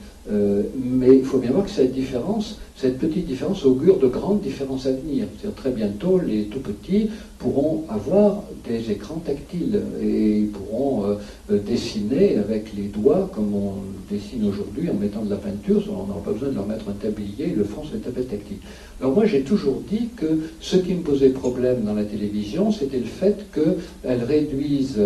mais il faut bien voir que cette différence, cette petite différence augure de grandes différences à venir. C'est-à-dire très bientôt, les tout petits pourront avoir des écrans tactiles et pourront dessiner avec les doigts comme on dessine aujourd'hui en mettant de la peinture. On n'aura pas besoin de leur mettre un tablier, ils le font sur une tablette tactile. Alors moi j'ai toujours dit que ce qui me posait problème dans la télévision, c'était le fait qu'elle réduise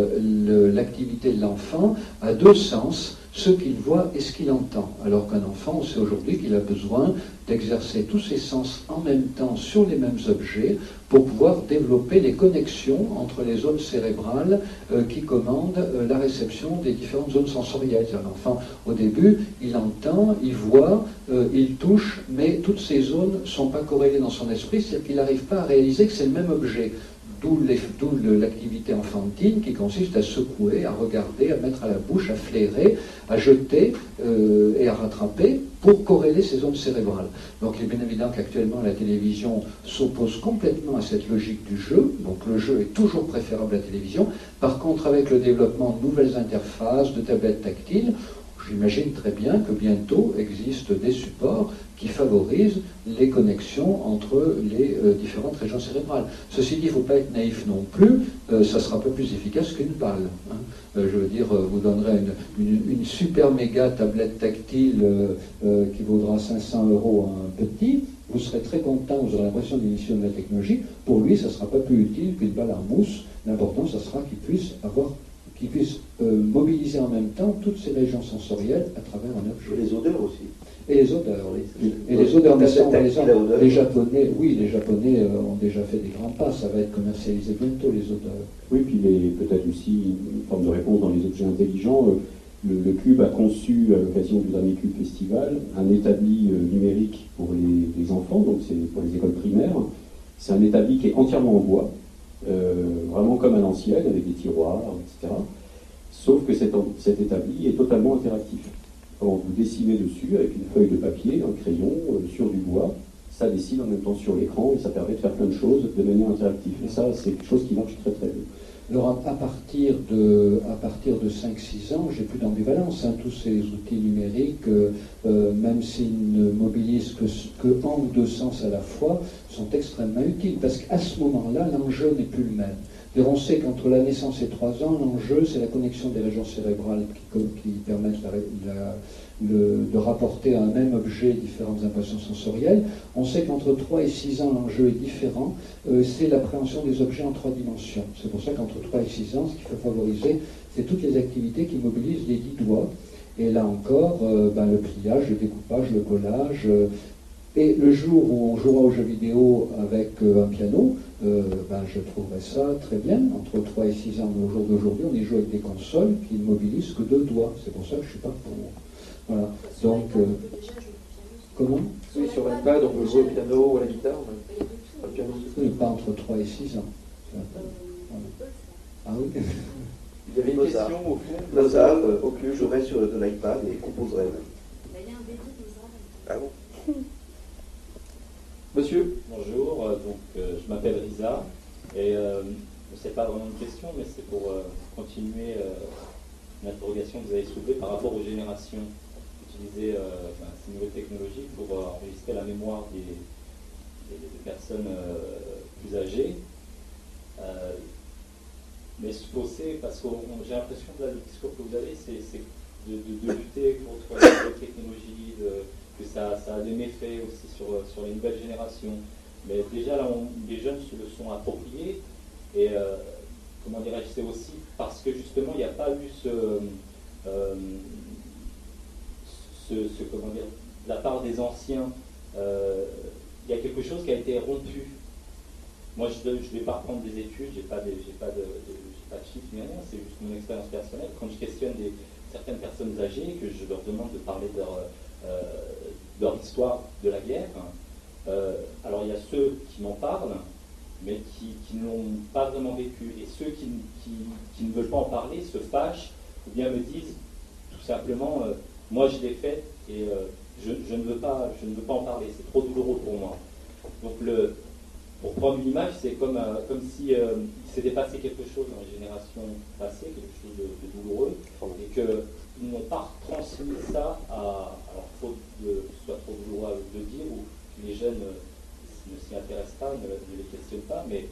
l'activité de l'enfant à deux sens, ce qu'il voit et ce qu'il entend. Alors qu'un enfant, on sait aujourd'hui qu'il a besoin d'exercer tous ses sens en même temps sur les mêmes objets pour pouvoir développer les connexions entre les zones cérébrales euh, qui commandent euh, la réception des différentes zones sensorielles. L'enfant, au début, il entend, il voit, euh, il touche, mais toutes ces zones ne sont pas corrélées dans son esprit, c'est-à-dire qu'il n'arrive pas à réaliser que c'est le même objet. D'où l'activité enfantine qui consiste à secouer, à regarder, à mettre à la bouche, à flairer, à jeter euh, et à rattraper pour corréler ces zones cérébrales. Donc il est bien évident qu'actuellement la télévision s'oppose complètement à cette logique du jeu. Donc le jeu est toujours préférable à la télévision. Par contre, avec le développement de nouvelles interfaces, de tablettes tactiles, J'imagine très bien que bientôt existent des supports qui favorisent les connexions entre les euh, différentes régions cérébrales. Ceci dit, il ne faut pas être naïf non plus, euh, ça sera pas plus efficace qu'une balle. Hein. Euh, je veux dire, vous donnerez une, super méga tablette tactile qui vaudra 500 euros à un petit, vous serez très content, vous aurez l'impression d'initier de la technologie. Pour lui, ça ne sera pas plus utile qu'une balle en mousse. L'important, ce sera qu'il puisse avoir qui puisse euh, mobiliser en même temps toutes ces régions sensorielles à travers un objet. Et les odeurs aussi. Et les odeurs, Et les odeurs, les, Japonais, oui, les Japonais euh, ont déjà fait des grands pas, ça va être commercialisé bientôt, les odeurs. Oui, puis peut-être aussi une forme de réponse dans les objets intelligents. Euh, le, Cube a conçu, à l'occasion du dernier Cube Festival, un établi numérique pour les, les enfants, donc c'est pour les écoles primaires. C'est un établi qui est entièrement en bois, vraiment comme à l'ancienne, avec des tiroirs, etc. Sauf que cet, établi est totalement interactif. Quand vous dessinez dessus avec une feuille de papier, un crayon, euh, sur du bois, ça dessine en même temps sur l'écran et ça permet de faire plein de choses de manière interactive. Et ça, c'est quelque chose qui marche très très bien. Alors à partir de, de 5-6 ans, j'ai plus d'ambivalence. Hein. Tous ces outils numériques, euh, même s'ils ne mobilisent que, que ou deux sens à la fois, sont extrêmement utiles. Parce qu'à ce moment-là, l'enjeu n'est plus le même. On sait qu'entre la naissance et 3 ans, l'enjeu, c'est la connexion des régions cérébrales qui permettent la, de rapporter à un même objet différentes impressions sensorielles. On sait qu'entre 3 et 6 ans, l'enjeu est différent. Euh, c'est l'appréhension des objets en trois dimensions. C'est pour ça qu'entre 3 et 6 ans, ce qu'il faut favoriser, c'est toutes les activités qui mobilisent les dix doigts. Et là encore, euh, ben, le pliage, le découpage, le collage. Euh, et le jour où on jouera aux jeux vidéo avec un piano, ben, je trouverais ça très bien. Entre 3 et 6 ans, au jour d'aujourd'hui, on y joue avec des consoles qui ne mobilisent que deux doigts. C'est pour ça que je ne suis pas pour. Voilà. Donc, euh, comment Oui, sur l'iPad, on peut jouer au piano ou à la guitare. Pas, le piano. Oui, pas entre 3 et 6 ans. Ah oui Il y avait une Mozart. question au fond. Mozart, euh, au jouerait sur de l'iPad et composerait. Il y a un début Ah bon Monsieur Bonjour, euh, donc je m'appelle Risa et euh, ce n'est pas vraiment une question, mais c'est pour continuer l'interrogation que vous avez soulevée par rapport aux générations utiliser euh, ces nouvelles technologies pour euh, enregistrer la mémoire des, personnes euh, plus âgées. mais ce fossé, parce que j'ai l'impression que le discours que vous avez, c'est de, lutter contre les nouvelles technologies, que ça, ça, a des méfaits aussi sur, sur les nouvelles générations. Mais déjà, là, les jeunes se le sont appropriés. Et comment dirais-je, c'est aussi parce que justement, il n'y a pas eu ce, ce, comment dire, la part des anciens, il y a quelque chose qui a été rompu. Moi, je ne vais pas reprendre des études, je n'ai pas, de, chiffres ni rien, c'est juste mon expérience personnelle. Quand je questionne certaines personnes âgées, que je leur demande de parler de leur, euh, histoire de la guerre, euh, alors il y a ceux qui m'en parlent, mais qui, ne l'ont pas vraiment vécu. Et ceux qui, ne veulent pas en parler se fâchent ou bien me disent tout simplement, euh, moi je l'ai fait et je, je, ne veux pas, je ne veux pas en parler, c'est trop douloureux pour moi. Donc pour prendre une image, c'est comme, euh, comme si euh, s'était passé quelque chose dans les générations passées, quelque chose de, douloureux, et qu'ils n'ont pas transmis ça à, alors faute de ce soit trop douloureux de dire, ou que les jeunes euh, ne s'y intéressent pas, ne, les questionnent pas, mais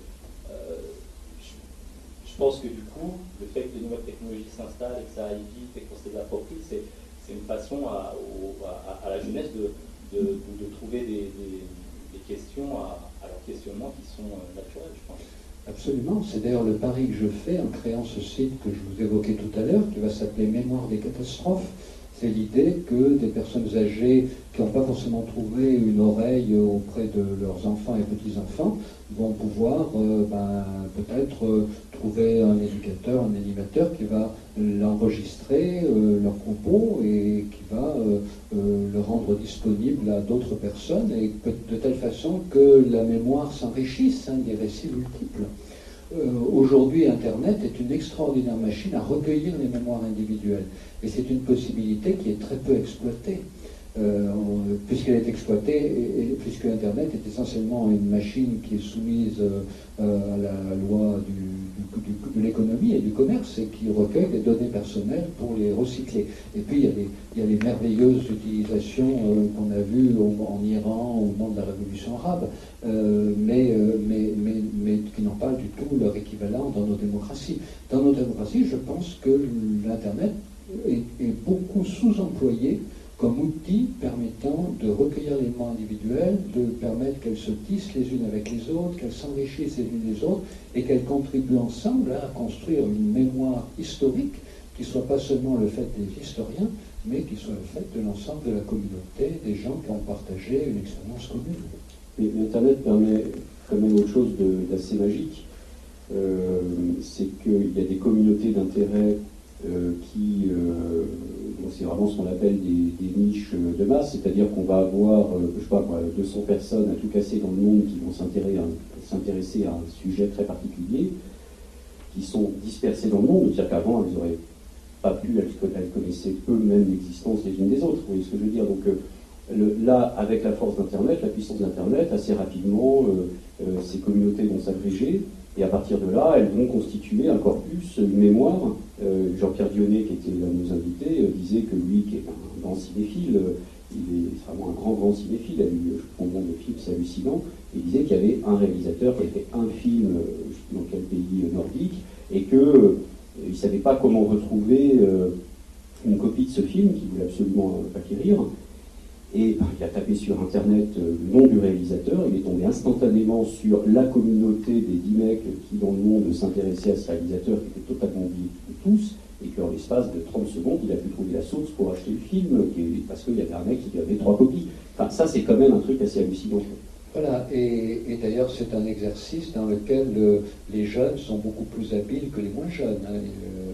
je, pense que du coup, le fait que les nouvelles technologies s'installent et que ça aille vite et qu'on se les approprie, c'est, une façon à, à, la jeunesse de, de, trouver des, questions à alors, questionnements qui sont euh, naturels, je pense. Absolument, c'est d'ailleurs le pari que je fais en créant ce site que je vous évoquais tout à l'heure, qui va s'appeler Mémoire des catastrophes. C'est l'idée que des personnes âgées qui n'ont pas forcément trouvé une oreille auprès de leurs enfants et petits-enfants vont pouvoir euh, ben, peut-être euh, trouver un éducateur, un animateur qui va l'enregistrer, euh, leur propos, et qui va le rendre disponible à d'autres personnes, et de telle façon que la mémoire s'enrichisse hein, des récits multiples. Aujourd'hui, Internet est une extraordinaire machine à recueillir les mémoires individuelles, et c'est une possibilité qui est très peu exploitée. Euh, puisqu'elle est exploitée, et, puisque Internet est essentiellement une machine qui est soumise euh, à la loi de l'économie et du commerce et qui recueille des données personnelles pour les recycler. Et puis il y a les, merveilleuses utilisations euh, qu'on a vues en Iran au moment de la révolution arabe, mais, qui n'ont pas du tout leur équivalent dans nos démocraties. Dans nos démocraties, je pense que l'Internet est beaucoup sous-employé comme outil permettant de recueillir les mots individuels, de permettre qu'elles se tissent les unes avec les autres, qu'elles s'enrichissent les unes les autres, et qu'elles contribuent ensemble à construire une mémoire historique qui soit pas seulement le fait des historiens, mais qui soit le fait de l'ensemble de la communauté, des gens qui ont partagé une expérience commune. Mais Internet permet quand même autre chose d'assez magique, euh, c'est qu'il y a des communautés d'intérêt qui euh, c'est vraiment ce qu'on appelle des, niches de masse, c'est-à-dire qu'on va avoir, euh, je sais pas 200 personnes à tout casser dans le monde qui vont s'intéresser à, un sujet très particulier, qui sont dispersées dans le monde, c'est-à-dire qu'avant, elles n'auraient pas pu, elles, connaissaient peu même l'existence les unes des autres, vous voyez ce que je veux dire euh, là, avec la force d'Internet, la puissance d'Internet, assez rapidement, euh, ces communautés vont s'agréger, et à partir de là, elles vont constituer un corpus, une mémoire. Euh, Jean-Pierre Dionnet, qui était l'un de nos invités, euh, disait que lui, qui est un grand cinéphile, euh, il est vraiment un grand, grand cinéphile, il a lu, je prends le nom de films, c'est hallucinant, il disait qu'il y avait un réalisateur qui avait un film, je dans quel pays nordique, et qu'il ne savait pas comment retrouver une copie de ce film, qu'il voulait absolument acquérir, et ben, il a tapé sur Internet euh, le nom du réalisateur, il est tombé instantanément sur la communauté des 10 mecs qui, dans le monde, s'intéressaient à ce réalisateur, qui était totalement oublié de tous, et qu'en l'espace de 30 secondes, il a pu trouver la source pour acheter le film, parce qu'il y avait un mec qui avait trois copies. Enfin, ça, c'est quand même un truc assez hallucinant. Voilà, et, d'ailleurs, c'est un exercice dans lequel euh, les jeunes sont beaucoup plus habiles que les moins jeunes. Hein. Euh,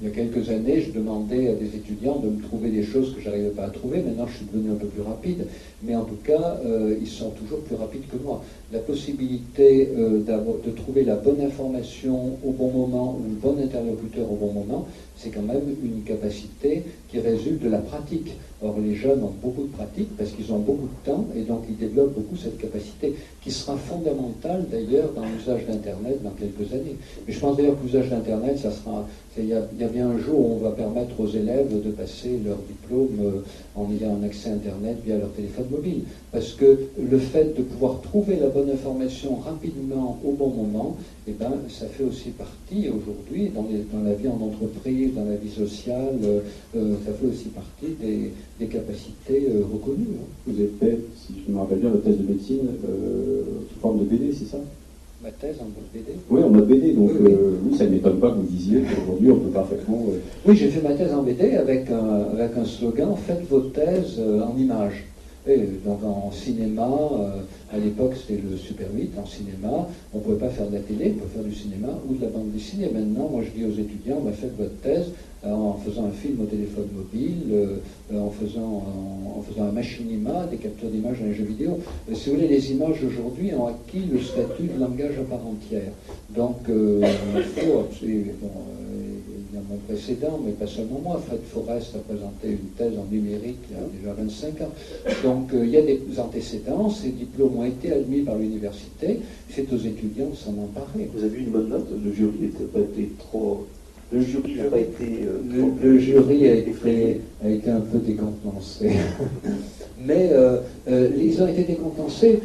il y a quelques années, je demandais à des étudiants de me trouver des choses que j'arrivais pas à trouver. Maintenant, je suis devenu un peu plus rapide, mais en tout cas, euh, ils sont toujours plus rapides que moi. La possibilité euh, de trouver la bonne information au bon moment ou le bon interlocuteur au bon moment, c'est quand même une capacité qui résulte de la pratique. Or, les jeunes ont beaucoup de pratique parce qu'ils ont beaucoup de temps et donc ils développent beaucoup cette capacité qui sera fondamentale d'ailleurs dans l'usage d'Internet dans quelques années. Mais je pense d'ailleurs que l'usage d'Internet, ça sera. Il y, a, bien un jour où on va permettre aux élèves de passer leur diplôme euh, en ayant un accès Internet via leur téléphone mobile. Parce que le fait de pouvoir trouver la bonne information rapidement au bon moment, eh ben, ça fait aussi partie aujourd'hui, dans, dans, la vie en entreprise, dans la vie sociale, euh, euh, ça fait aussi partie des, des capacités euh, reconnues. hein. Vous avez fait, si je me rappelle bien, votre thèse de médecine sous forme de BD, c'est ça? Ma thèse en BD. Oui, en mode BD, donc Oui, euh, oui, ça ne m'étonne pas que vous disiez qu'aujourd'hui on peut parfaitement. euh, Oui, j'ai fait ma thèse en BD avec un, avec un slogan Faites vos thèses euh, en images. Et donc en cinéma, euh, à l'époque c'était le Super 8, en cinéma, on ne pouvait pas faire de la télé, on pouvait faire du cinéma ou de la bande dessinée. Maintenant, moi je dis aux étudiants, bah, faites votre thèse euh, en faisant un film au téléphone mobile, euh, en, faisant, en, faisant un machinima, des captures d'images dans les jeux vidéo. Si vous voulez, les images aujourd'hui ont acquis le statut de langage à part entière. Donc, il faut bon, mon précédent, mais pas seulement moi. Fred Forest a présenté une thèse en numérique il y a déjà 25 ans. Donc, euh, il y a des antécédents. Ces diplômes ont été admis par l'université. C'est aux étudiants de s'en emparer. Vous avez eu une bonne note Le jury n'a pas été trop. Le jury n'a pas été. euh, Le, trop- le jury a été, a été un peu décontenancé. <laughs> Mais euh, euh, ils ont été décontenancés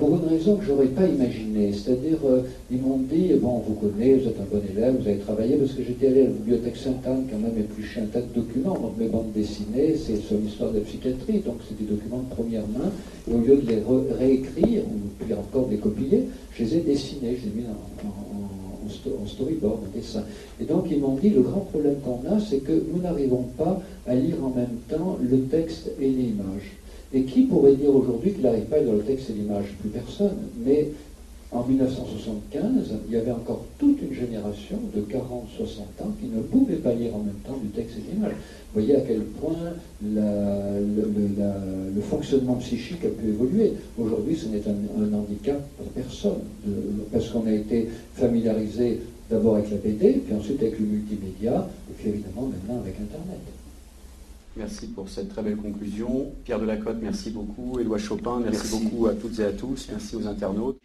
pour une raison que je n'aurais pas imaginée. C'est-à-dire, euh, ils m'ont dit, bon, vous connaissez, vous êtes un bon élève, vous avez travaillé, parce que j'étais allé à la bibliothèque Sainte-Anne quand même éplucher un tas de documents. Donc mes bandes dessinées, c'est sur l'histoire de la psychiatrie, donc c'est des documents de première main. Et au lieu de les re- réécrire, ou puis encore de les copier, je les ai dessinés, je les ai mis en, en storyboard, en dessin. Et donc ils m'ont dit, le grand problème qu'on a, c'est que nous n'arrivons pas à lire en même temps le texte et l'image. Et qui pourrait dire aujourd'hui n'arrive pas à lire le texte et l'image Plus personne. Mais en 1975, il y avait encore toute une génération de 40-60 ans qui ne pouvait pas lire en même temps du texte et de l'image. Vous voyez à quel point le, fonctionnement psychique a pu évoluer. Aujourd'hui, ce n'est un, handicap pour personne, parce qu'on a été familiarisé d'abord avec la BD, puis ensuite avec le multimédia, et puis évidemment maintenant avec Internet. Merci pour cette très belle conclusion. Pierre Delacote, merci beaucoup. Éloi Chopin, merci, Merci. beaucoup à toutes et à tous. Merci aux internautes.